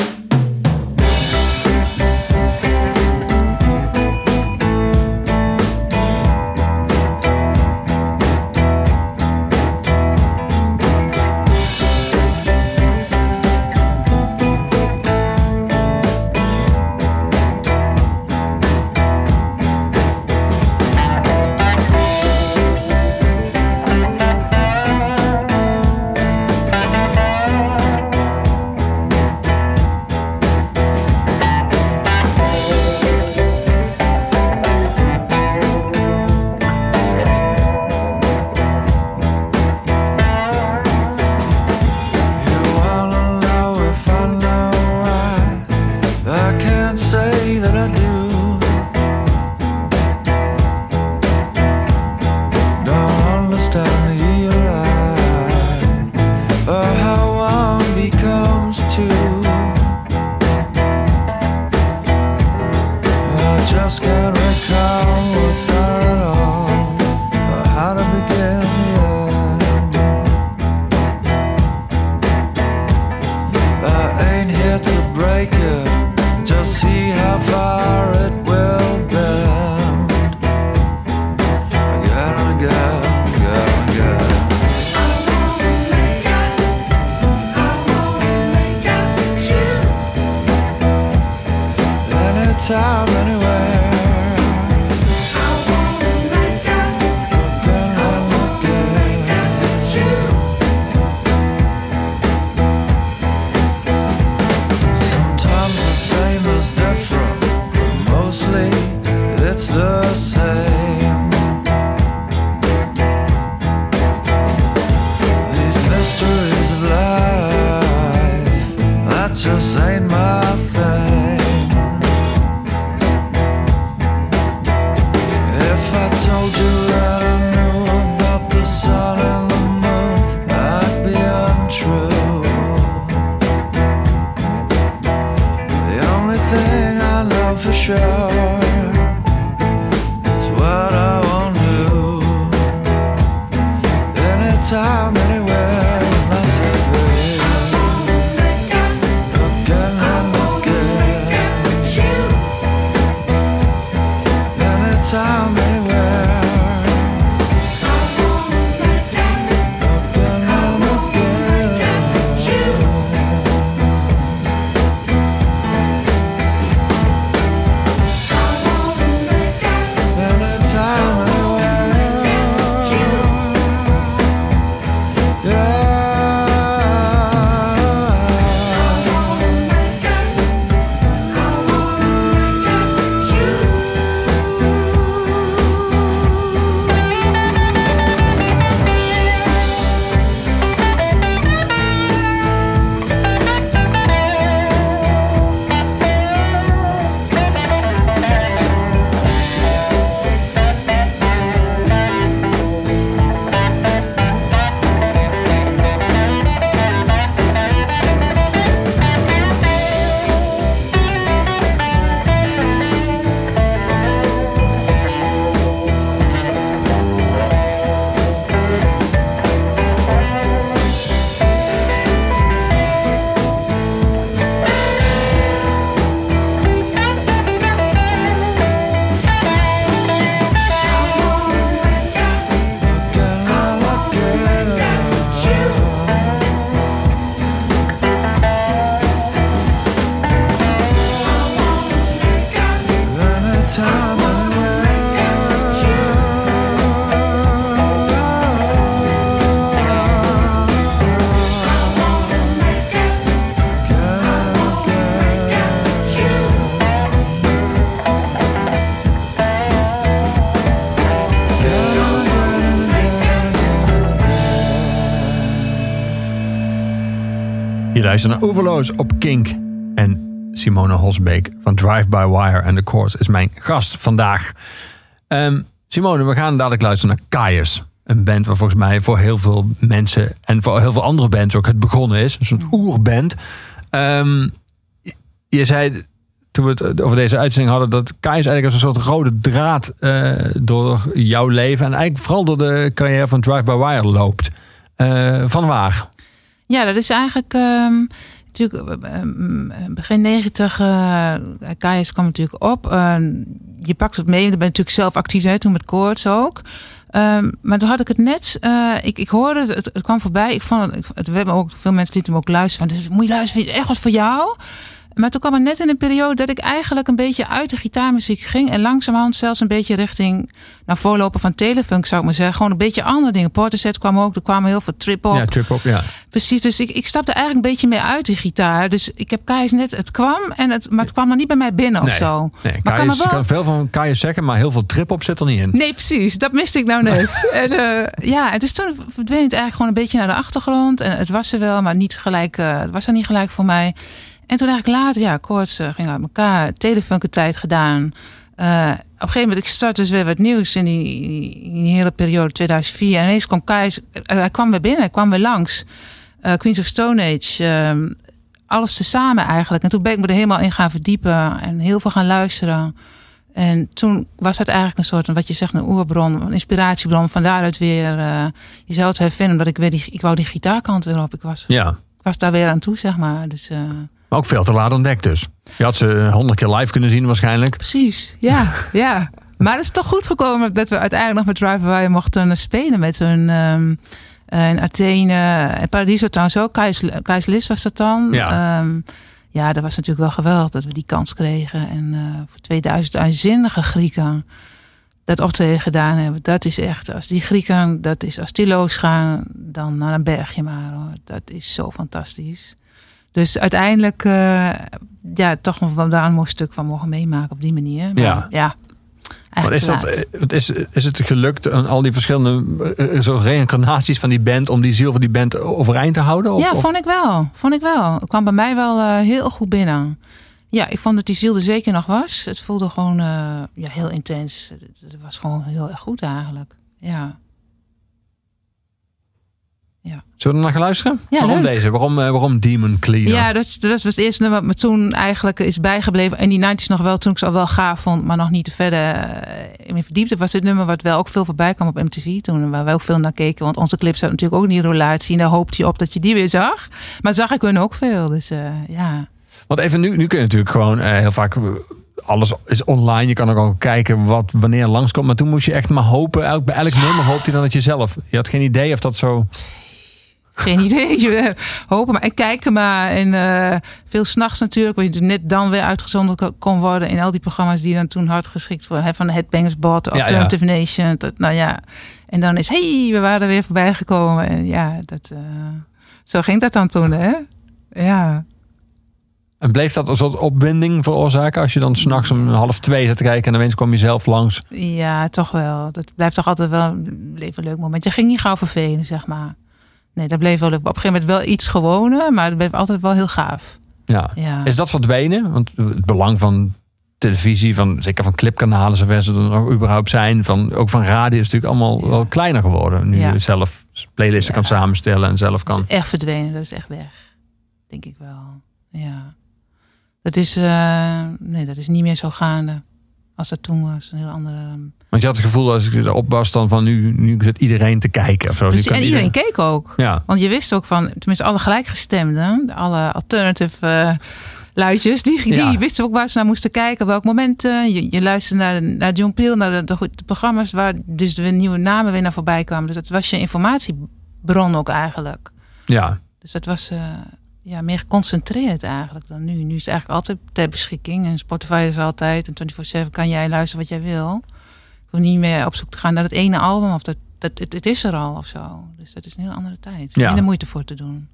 Luistert naar Oeverloos op Kink. En Simone Hosbeek van Drive By Wire and The Chords is mijn gast vandaag. Ehm, Simone, we gaan dadelijk luisteren naar Kaius. Een band waar volgens mij voor heel veel mensen en voor heel veel andere bands ook het begonnen is. Een soort oerband. Ehm, je zei toen we het over deze uitzending hadden dat Kaius eigenlijk als een soort rode draad eh, door jouw leven en eigenlijk vooral door de carrière van Drive By Wire loopt. Eh, van waar? Ja, dat is eigenlijk ehm, natuurlijk eh, eh, begin negentig. Uh, KS kwam natuurlijk op. Uh, je pakt het mee. Je bent natuurlijk zelf actief hè, toen met koorts ook. Um, maar toen had ik het net. Ik, ik hoorde het, het, kwam voorbij. Ik vond het, het, we hebben ook veel mensen lieten hem ook luisteren. Van, dus moet je luisteren, echt wat voor jou? Maar toen kwam het net in een periode dat ik eigenlijk een beetje uit de gitaarmuziek ging. En langzamerhand zelfs een beetje richting, nou voorlopen van telefunk zou ik maar zeggen. Gewoon een beetje andere dingen. Portishead kwam ook, er kwamen heel veel trip-hop. Ja, trip-hop, ja. Precies, dus ik, ik stapte eigenlijk een beetje meer uit die gitaar. Dus ik heb Kai's net, het kwam, en het, maar het kwam nog niet bij mij binnen nee, of zo. Nee, maar kan, wel... kan veel van Kai's zeggen, maar heel veel trip-hop zit er niet in. Nee, precies. Dat miste ik nou [LAUGHS] net. en, uh, ja, en dus toen verdween het eigenlijk gewoon een beetje naar de achtergrond. En het was er wel, maar niet gelijk, uh, het was er niet gelijk voor mij. En toen eigenlijk later, ja, koorts uh, ging uit elkaar. Tijd gedaan. Uh, op een gegeven moment, ik start dus weer wat nieuws in die, in die hele periode 2004. En ineens kwam Kais, uh, hij kwam weer binnen, hij kwam weer langs. Queens of Stone Age, alles tezamen eigenlijk. En toen ben ik me er helemaal in gaan verdiepen en heel veel gaan luisteren. En toen was het eigenlijk een soort, wat je zegt, een oerbron, een inspiratiebron. Van daaruit weer je zou het hervinden, omdat ik weer die, ik wou die gitaarkant weer op. Ik was, ja. ik was daar weer aan toe, zeg maar. Dus... Maar ook veel te laat ontdekt dus. Je had ze honderd keer live kunnen zien waarschijnlijk. Precies, ja. [LAUGHS] ja. Maar het is toch goed gekomen dat we uiteindelijk nog met Drive Away mochten spelen met hun... Um, in Athene en Paradiso trouwens ook. Kais Lis was dat dan. Ja. Um, ja, dat was natuurlijk wel geweldig dat we die kans kregen. En uh, voor 2000 uitzinnige Grieken dat optreden gedaan hebben. Dat is echt, als die Grieken, dat is als die losgaan, dan naar een bergje maar. Hoor. Dat is zo fantastisch. Dus uiteindelijk, uh, ja, toch nog daar een mooi stuk van mogen meemaken op die manier. Maar, ja. ja wat is, dat, is, is het gelukt aan al die verschillende soort reïncarnaties van die band om die ziel van die band overeind te houden? Of, ja, vond ik wel. Vond ik wel. Het kwam bij mij wel uh, heel goed binnen. Ja, ik vond dat die ziel er zeker nog was. Het voelde gewoon uh, ja, heel intens. Het was gewoon heel erg goed eigenlijk. Ja. Ja. Zullen we er naar gaan luisteren? Ja, waarom leuk. deze? Waarom, uh, waarom Demon Cleaner? Ja, dat, dat was het eerste nummer wat me toen eigenlijk is bijgebleven. In die 90's nog wel, toen ik ze al wel gaaf vond, maar nog niet te verder uh, in verdiepte. Was dit nummer wat wel ook veel voorbij kwam op MTV toen, waar we ook veel naar keken. Want onze clips hadden natuurlijk ook niet relatie. En daar hoopte je op dat je die weer zag. Maar zag ik hun ook veel. Dus uh, ja. Want even nu, nu kun je natuurlijk gewoon heel vaak alles is online. Je kan ook al kijken wat wanneer langskomt. Maar toen moest je echt maar hopen. Elk, bij elk ja. nummer hoopte je dan dat je zelf. Je had geen idee of dat zo. Geen idee. [LAUGHS] Hopen maar. En kijken maar. En uh, veel s'nachts natuurlijk. Waar je net dan weer uitgezonden kon worden. In al die programma's die dan toen hard geschikt worden. Hè, van Headbangers Bot, Alternative ja, ja. Nation. Nou ja. En dan is, hey, we waren er weer voorbij gekomen. En ja, dat, uh, zo ging dat dan toen, hè? Ja. En bleef dat een soort opwinding veroorzaken als je dan s'nachts om half twee zat te kijken en dan ineens kwam je zelf langs? Ja, toch wel. Dat blijft toch altijd wel een leuk moment. Je ging niet gauw vervelen, zeg maar. Nee, dat bleef wel. Op een gegeven moment wel iets gewoner, maar het bleef altijd wel heel gaaf. Ja. ja. Is dat verdwenen? Want het belang van televisie, van, zeker van clipkanalen, zover ze er nog überhaupt zijn, van, ook van radio, is natuurlijk allemaal ja. wel kleiner geworden. Nu ja. je zelf playlisten kan samenstellen en zelf kan. Dat is echt verdwenen, dat is echt weg. Denk ik wel. Ja. Dat is, uh, nee, dat is niet meer zo gaande als dat toen was. Een heel andere. Want je had het gevoel als ik erop was dan van nu, nu zit iedereen te kijken of zo. Dus, en iedereen, iedereen keek ook. Ja. Want je wist ook van, tenminste alle gelijkgestemden, alle alternative uh, luidjes, die, die ja. wisten ook waar ze naar moesten kijken, welk moment. Uh, je, je luisterde naar, naar John Peel, naar de, de, de, programma's waar dus de nieuwe namen weer naar voorbij kwamen. Dus dat was je informatiebron ook eigenlijk. Ja. Dus dat was uh, ja, meer geconcentreerd eigenlijk dan nu. Nu is het eigenlijk altijd ter beschikking. En Spotify is altijd. En 24-7 kan jij luisteren wat jij wil. Ik hoef niet meer op zoek te gaan naar het ene album. Of dat, dat, het, het is er al of zo. Dus dat is een heel andere tijd. Ja. Minder moeite voor te doen.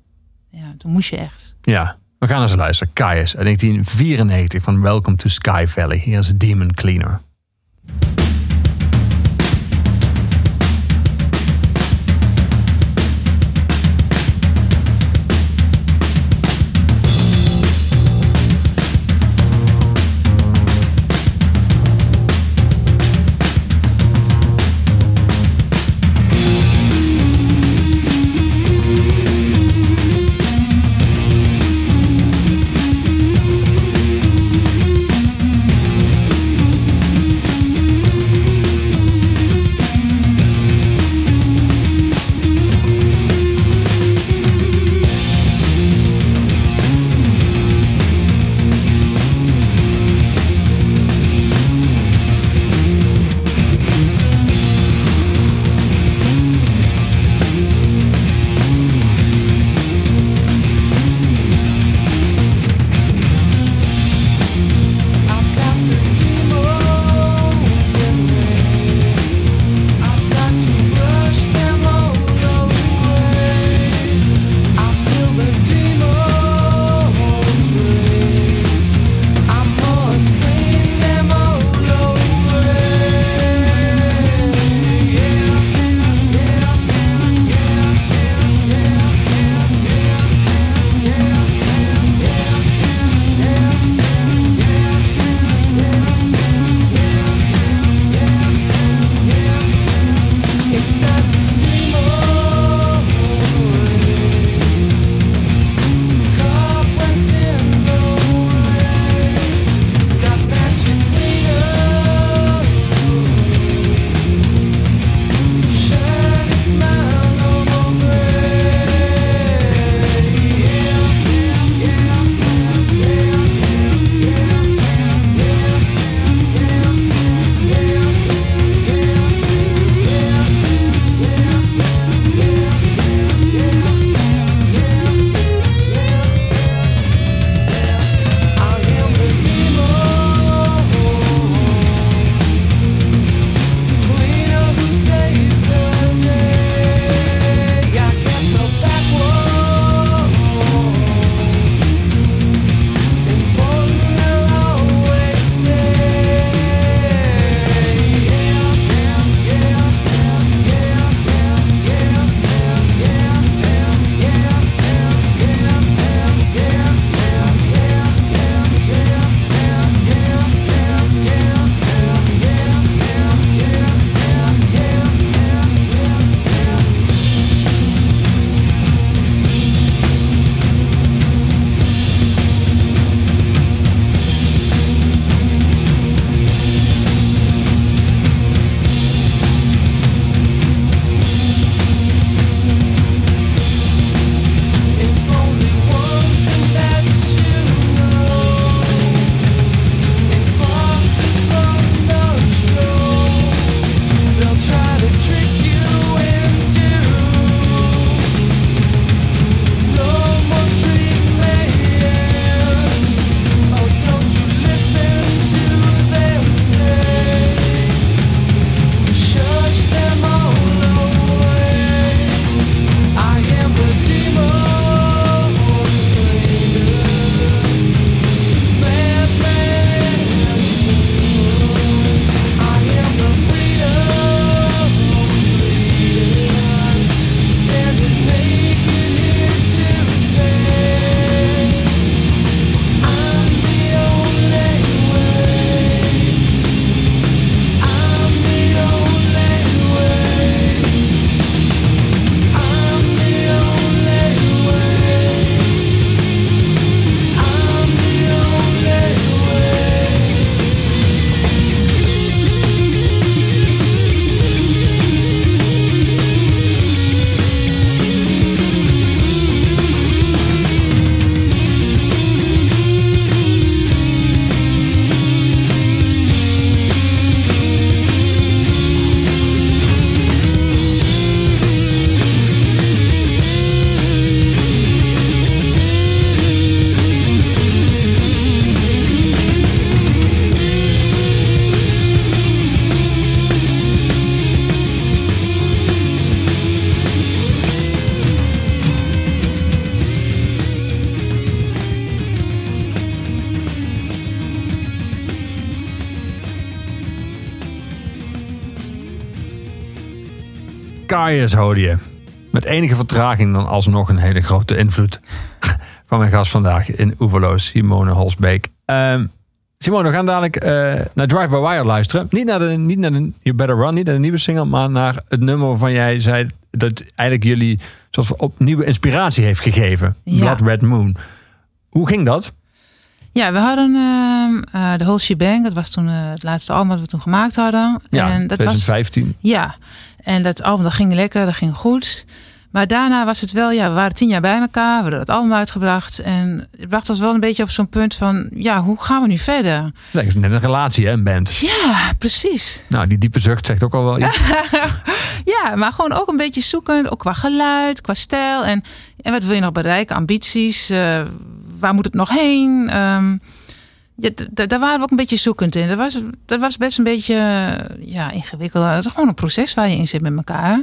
Ja, toen moest je echt. Ja, we gaan eens luisteren. Kaius uit 1994 van Welcome to Sky Valley. Hier is Demon Cleaner. Caius hoorde je. Met enige vertraging dan alsnog een hele grote invloed [LAUGHS] van mijn gast vandaag in Oeverloos, Simone Holsbeek. Ehm, Simone, we gaan dadelijk eh, naar Drive by Wire luisteren. Niet naar, de, niet naar de You Better Run, niet naar de nieuwe single, maar naar het nummer waarvan jij zei dat eigenlijk jullie soort van opnieuw inspiratie heeft gegeven. Ja. Blood Red Moon. Hoe ging dat? Ja, we hadden eh, de Whole Shebang. Dat was toen eh, het laatste album dat we toen gemaakt hadden. Ja, en dat was 2015. Ja, en dat album dat ging lekker, dat ging goed. Maar daarna was het wel, ja, we waren tien jaar bij elkaar, we hadden het album uitgebracht. En het bracht ons wel een beetje op zo'n punt van, ja, hoe gaan we nu verder? Dat is net een relatie, hè, een band. Ja, precies. Nou, die diepe zucht zegt ook al wel iets. [LAUGHS] Ja, maar gewoon ook een beetje zoekend, ook qua geluid, qua stijl. En, en wat wil je nog bereiken? Ambities, eh, waar moet het nog heen? Ehm, ja, daar waren we ook een beetje zoekend in. Dat was, dat was best een beetje ja, ingewikkeld. Het is gewoon een proces waar je in zit met elkaar.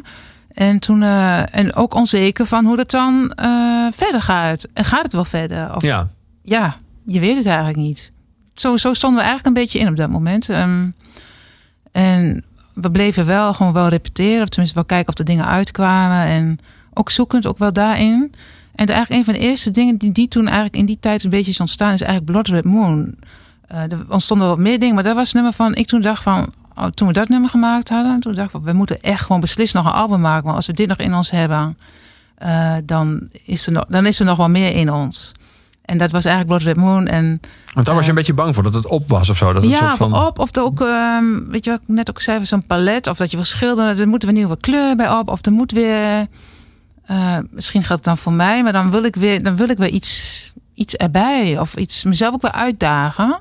En toen eh, en ook onzeker van hoe dat dan eh, verder gaat. En gaat het wel verder? Of, Ja. ja, je weet het eigenlijk niet. Zo, zo stonden we eigenlijk een beetje in op dat moment. Ehm, en we bleven wel gewoon wel repeteren. Of tenminste wel kijken of de dingen uitkwamen. En ook zoekend, ook wel daarin. En eigenlijk een van de eerste dingen die, die toen eigenlijk in die tijd een beetje is ontstaan... is eigenlijk Blood Red Moon. Eh, er ontstonden wat meer dingen. Maar dat was het nummer van... Ik toen dacht van... oh, toen we dat nummer gemaakt hadden... Toen dacht ik, we moeten echt gewoon beslist nog een album maken. Want als we dit nog in ons hebben... eh, dan, is er nog, dan is er nog wel meer in ons. En dat was eigenlijk Blood Red Moon. En Want daar was je een beetje bang voor dat het op was of zo. Dat het ja, soort van... op. Of er ook, ehm, weet je wat ik net ook zei, zo'n palet. Of dat je wil schilderen. Er moeten weer nieuwe kleuren bij op. Of er moet weer... eh, misschien gaat het dan voor mij. Maar dan wil ik weer, dan wil ik weer iets, iets erbij. Of iets, mezelf ook weer uitdagen.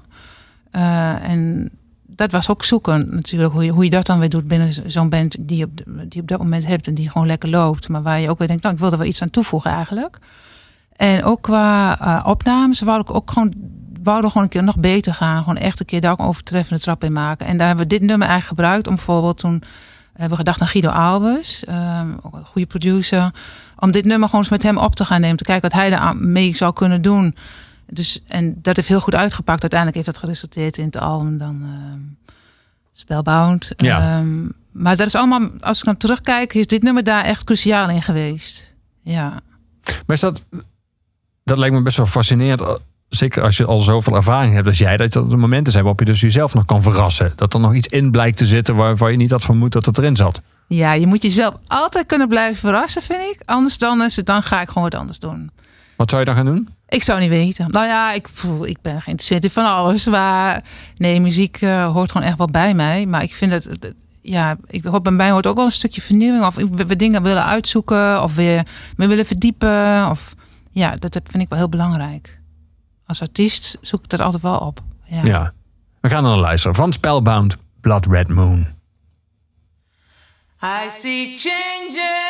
Eh, en dat was ook zoeken natuurlijk. Hoe je, hoe je dat dan weer doet binnen zo- zo'n band die je, op, die op dat moment hebt. En die gewoon lekker loopt. Maar waar je ook weer denkt, nou, ik wil er wel iets aan toevoegen eigenlijk. En ook qua eh, opnames wou ik ook gewoon, wouden gewoon een keer nog beter gaan. Gewoon echt een keer daar ook een overtreffende trap in maken. En daar hebben we dit nummer eigenlijk gebruikt om bijvoorbeeld toen hebben we gedacht aan Guido Albers, ehm, ook een goede producer, om dit nummer gewoon eens met hem op te gaan nemen, te kijken wat hij daar aan- mee zou kunnen doen. Dus, en dat heeft heel goed uitgepakt. Uiteindelijk heeft dat geresulteerd in het album dan ehm Spellbound. Ja. Ehm, maar dat is allemaal, als ik dan terugkijk, is dit nummer daar echt cruciaal in geweest. Ja. Maar is dat, dat lijkt me best wel fascinerend. Zeker als je al zoveel ervaring hebt als jij. Dat er momenten zijn waarop je dus jezelf nog kan verrassen. Dat er nog iets in blijkt te zitten waarvan je niet had vermoed dat het erin zat. Ja, je moet jezelf altijd kunnen blijven verrassen, vind ik. Anders dan, is het, dan ga ik gewoon wat anders doen. Wat zou je dan gaan doen? Ik zou niet weten. Nou ja, ik, ik ben geïnteresseerd in van alles. Maar nee, muziek eh, hoort gewoon echt wel bij mij. Maar ik vind het, het- ja, ik hoop bij mij hoort ook wel een stukje vernieuwing. Of we, we dingen willen uitzoeken. Of weer me willen verdiepen. Of ja, dat, dat vind ik wel heel belangrijk. Als artiest zoek ik dat altijd wel op. Ja. Ja. We gaan naar luisteren. Van Spellbound, Blood Red Moon. I see changes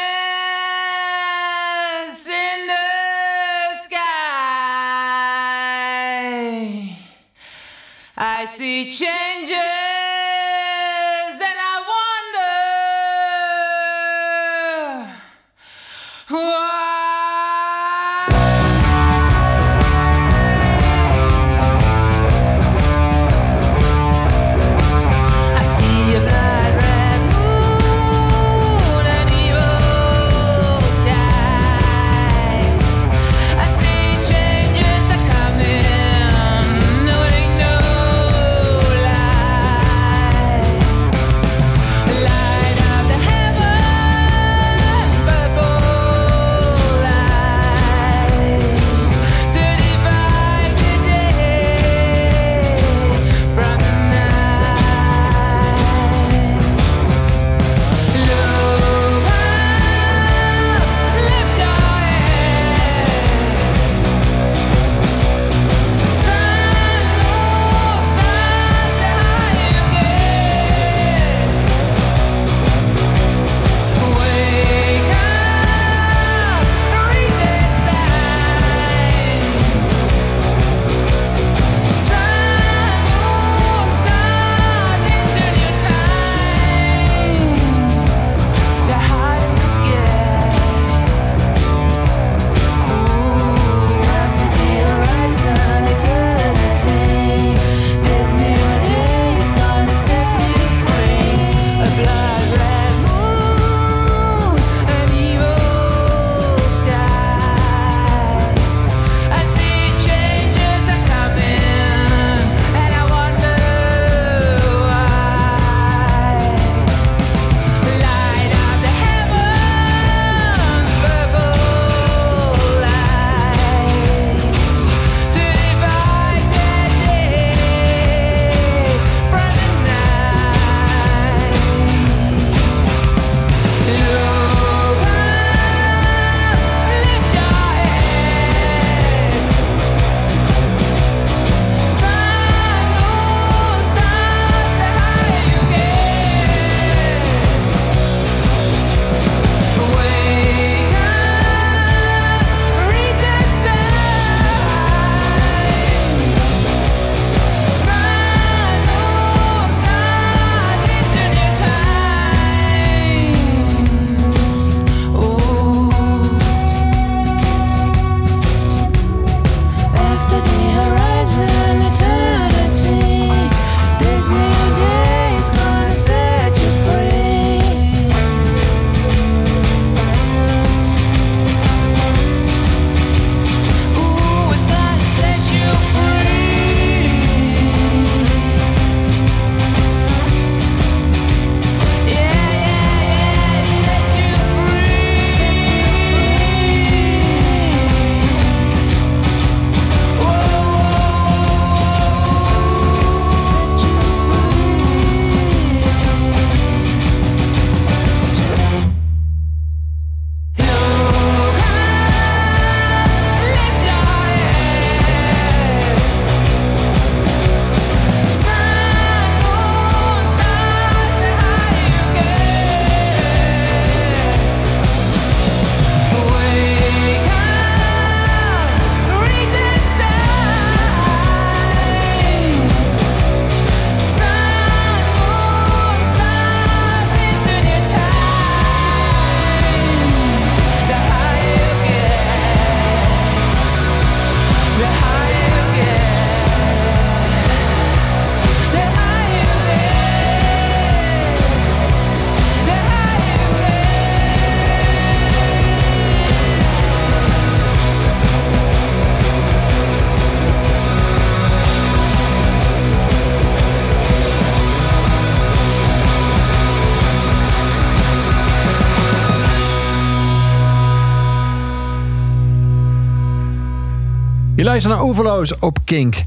luistert naar Oeverloos op Kink.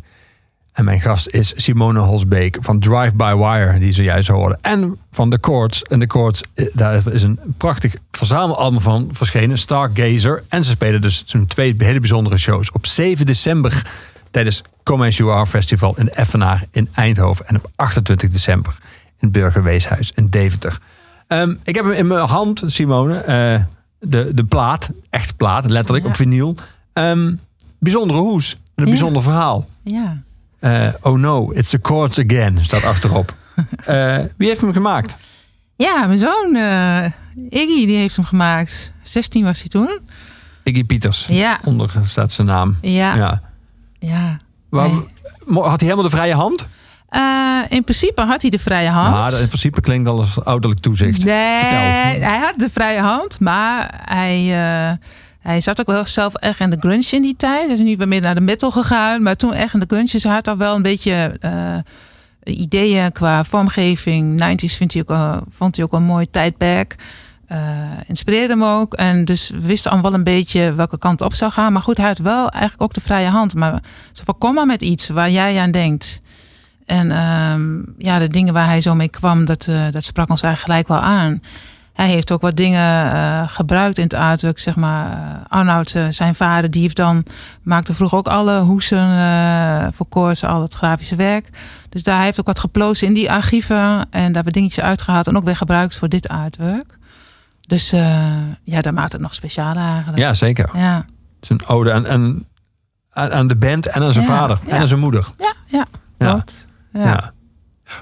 En mijn gast is Simone Holsbeek van Drive By Wire, die zojuist hoorde. En van The Chords. En The Chords, eh, daar is een prachtig verzamelalbum van verschenen, Stargazer. En ze spelen dus twee hele bijzondere shows. Op 7 december tijdens Are Festival in Effenaar in Eindhoven. En op 28 december in Burgerweeshuis in Deventer. Ehm, ik heb hem in mijn hand, Simone. eh, de, de plaat, echt plaat, letterlijk Ja. op vinyl. Ehm, bijzondere hoes. en Een Ja. bijzonder verhaal. Ja. Eh, oh no, it's the chords again, staat achterop. [LAUGHS] Eh, wie heeft hem gemaakt? Ja, mijn zoon eh, Iggy, die heeft hem gemaakt. 16 was hij toen. Iggy Pieters. Ja. Onder staat zijn naam. Ja. Ja. Ja. Waar- Nee. mo- Had hij helemaal de vrije hand? In principe had hij de vrije hand. Nou, dat in principe klinkt al als ouderlijk toezicht. Nee, Vertel. hij had de vrije hand, maar hij, hij zat ook wel zelf echt in de grunge in die tijd. Hij is nu weer meer naar de metal gegaan, maar toen echt in de grunge. Hij had al wel een beetje eh, ideeën qua vormgeving. 90s vindt hij ook, vond hij ook een mooi tijdperk. Eh inspireerde hem ook. En dus we wisten al wel een beetje welke kant op zou gaan. Maar goed, hij had wel eigenlijk ook de vrije hand. Maar zo van, kom maar met iets waar jij aan denkt. En ehm, ja, de dingen waar hij zo mee kwam, dat, eh, dat sprak ons eigenlijk gelijk wel aan. Hij heeft ook wat dingen eh, gebruikt in het artwork, zeg maar. Eh, Arnoud, eh, zijn vader, die heeft dan, maakte vroeger ook alle hoesen voor koorts, al het grafische werk. Dus daar heeft ook wat geplozen in die archieven en daar we dingetjes uitgehaald en ook weer gebruikt voor dit artwork. Dus ja, dat maakt het nog specialer eigenlijk. Ja, zeker. Ja, Het is een ode aan, aan, aan aan de band en aan zijn Ja, vader. ja. En aan zijn moeder. ja, ja. Ja. klopt. Ja.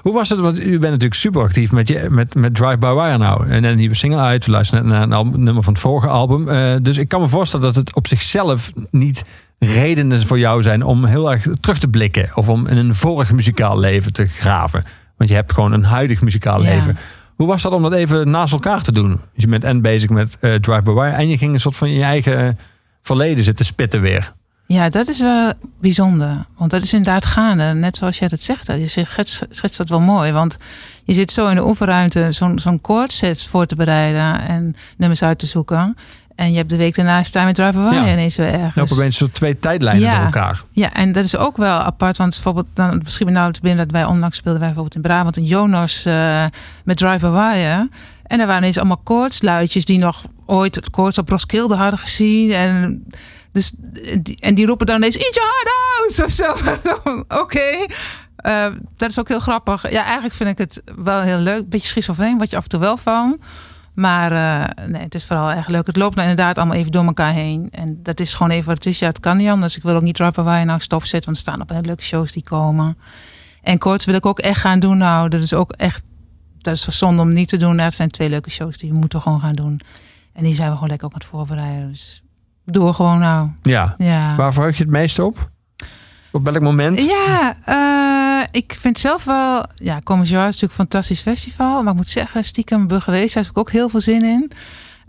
Hoe was het? Want u bent natuurlijk super actief met, je, met, met Drive By Wire nou. En een nieuwe single uit. We luisteren net naar een album- nummer van het vorige album. Eh, dus ik kan me voorstellen dat het op zichzelf niet redenen voor jou zijn om heel erg terug te blikken. Of om in een vorig muzikaal leven te graven. Want je hebt gewoon een huidig muzikaal Ja. leven. Hoe was dat om dat even naast elkaar te doen? Dus je bent en bezig met eh, Drive By Wire. En je ging een soort van je eigen eh, verleden zitten spitten weer. Ja, dat is wel bijzonder. Want dat is inderdaad gaande. Net zoals jij dat zegt. Je schetst, schetst dat wel mooi. Want je zit zo in de oefenruimte zo'n zo'n koordset voor te bereiden. En nummers uit te zoeken. En je hebt de week daarna staan met Driver Wire Ja. ineens weer ergens. Hebt opeens zo twee tijdlijnen Ja. door elkaar. Ja, en dat is ook wel apart. Want bijvoorbeeld, dan misschien nou te binnen dat wij onlangs speelden wij bijvoorbeeld in Brabant een Jonas eh, met Driver Wire. En er waren ineens allemaal koortsluitjes die nog ooit het koorts op Roskilde hadden gezien. En, dus, die- en die roepen dan ineens iets [LAUGHS] harder of zo. [LAUGHS] Oké. Eh, dat is ook heel grappig. Ja, eigenlijk vind ik het wel heel leuk. Beetje schizofreen, wat je af en toe wel van. Maar eh, nee, het is vooral echt leuk. Het loopt nou inderdaad allemaal even door elkaar heen. En dat is gewoon even wat het is. Ja, het kan niet anders. Ik wil ook niet rappen waar je nou stopzet. Want er staan op hele leuke shows die komen. En koorts wil ik ook echt gaan doen. Nou, dat is ook echt... Dat is zonde om niet te doen. Er zijn twee leuke shows die we moeten gewoon gaan doen. En die zijn we gewoon lekker ook aan het voorbereiden. Dus doe gewoon nou. Ja. Ja. Waar verheug je het meest op? Op welk moment? Ja, eh, ik vind zelf wel... Ja, Commercial is natuurlijk een fantastisch festival. Maar ik moet zeggen, stiekem Burgerwees heb ik ook heel veel zin in.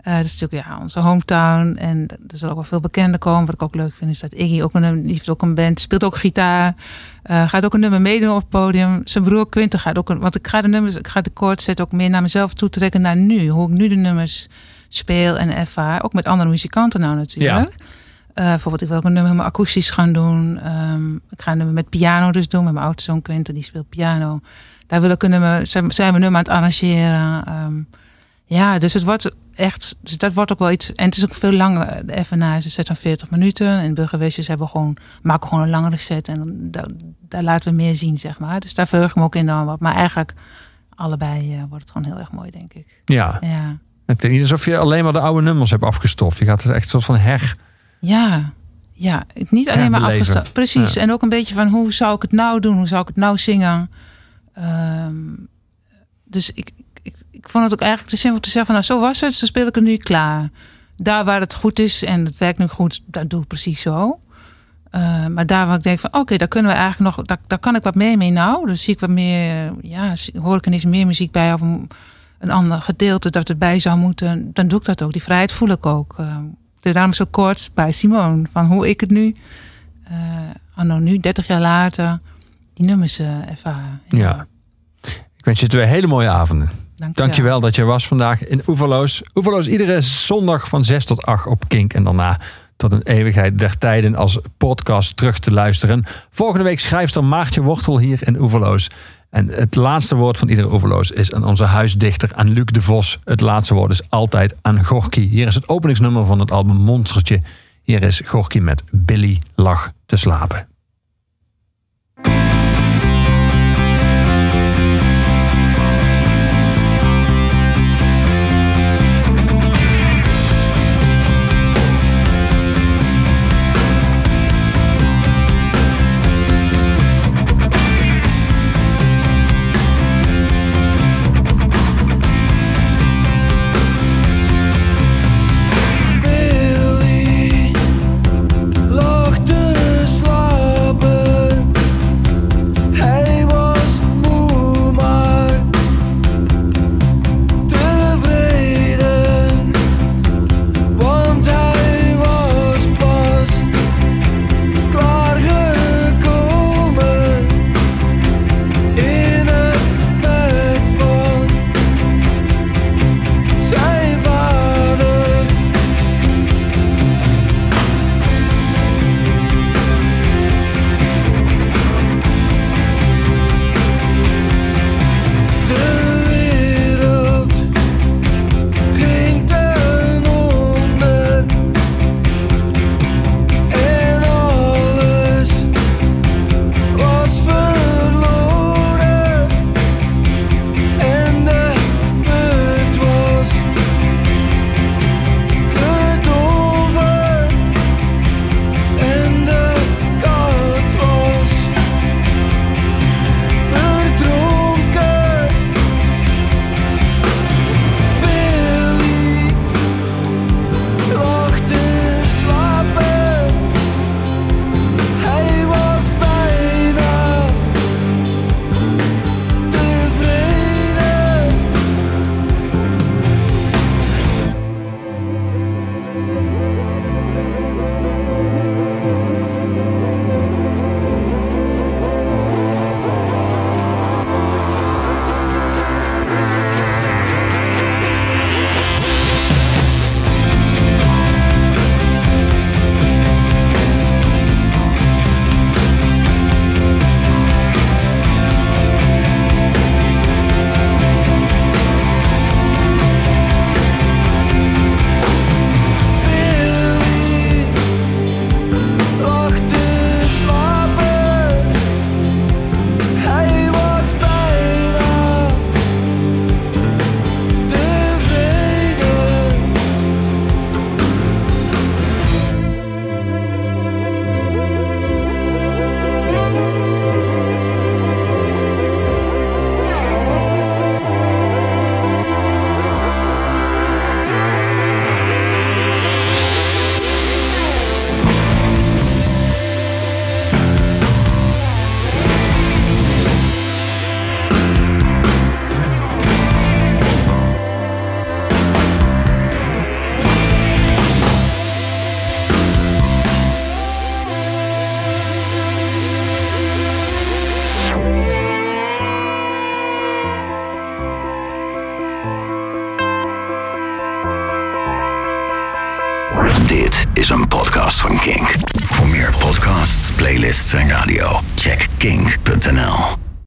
Eh dat is natuurlijk ja, onze hometown. En er zullen ook wel veel bekenden komen. Wat ik ook leuk vind is dat Iggy ook een, die heeft ook een band. Speelt ook gitaar. Eh, gaat ook een nummer meedoen op het podium. Zijn broer Quinten gaat ook een... Want ik ga de nummers, ik ga de koortset ook meer naar mezelf toetrekken naar nu. Hoe ik nu de nummers speel en ervaar. Ook met andere muzikanten nou natuurlijk. Eh, bijvoorbeeld, ik wil ook een nummer helemaal akoestisch gaan doen. Ehm, ik ga een nummer met piano dus doen. Met mijn oudste zoon Quinten, die speelt piano. Daar wil ik een nummer, zijn, zijn we nummer aan het arrangeren. Ehm, ja, dus het wordt echt, dus dat wordt ook wel iets. En het is ook veel langer. De FNA is een set van 40 minuten. En burgerweesjes hebben gewoon, maken gewoon een langere set. En daar, daar laten we meer zien, zeg maar. Dus daar verheug ik me ook enorm op. Maar eigenlijk, allebei eh, wordt het gewoon heel erg mooi, denk ik. Ja. Ja. Het is niet alsof je alleen maar de oude nummers hebt afgestoft. Je gaat er echt een soort van her. Ja, ja. Het niet alleen maar afgestapt. Precies. Ja. En ook een beetje van hoe zou ik het nou doen? Hoe zou ik het nou zingen? Ehm, dus ik, ik, ik vond het ook eigenlijk te simpel te zeggen van nou zo was het, zo speel ik het nu klaar. Daar waar het goed is en het werkt nu goed, dat doe ik precies zo. Eh, maar daar waar ik denk van oké, daar kunnen we eigenlijk nog, daar, daar kan ik wat meer mee nou. Dus zie ik wat meer, ja, hoor ik er eens meer muziek bij of een, een ander gedeelte dat erbij zou moeten, dan doe ik dat ook. Die vrijheid voel ik ook. Uh, dus zo kort bij Simone van hoe ik het nu, uh, anno nu, 30 jaar later, die nummers eh, uh, ervaren. Ja. Ik wens je twee hele mooie avonden. Dank je Dankjewel dat je was vandaag in Oeverloos. Oeverloos iedere zondag van 6 tot 8 op Kink. En daarna tot een eeuwigheid der tijden als podcast terug te luisteren. Volgende week schrijft er Maartje Wortel hier in Oeverloos. En het laatste woord van iedere overloos is aan onze huisdichter, aan Luc de Vos. Het laatste woord is altijd aan Gorky. Hier is het openingsnummer van het album Monstertje. Hier is Gorky met Billy lag te slapen.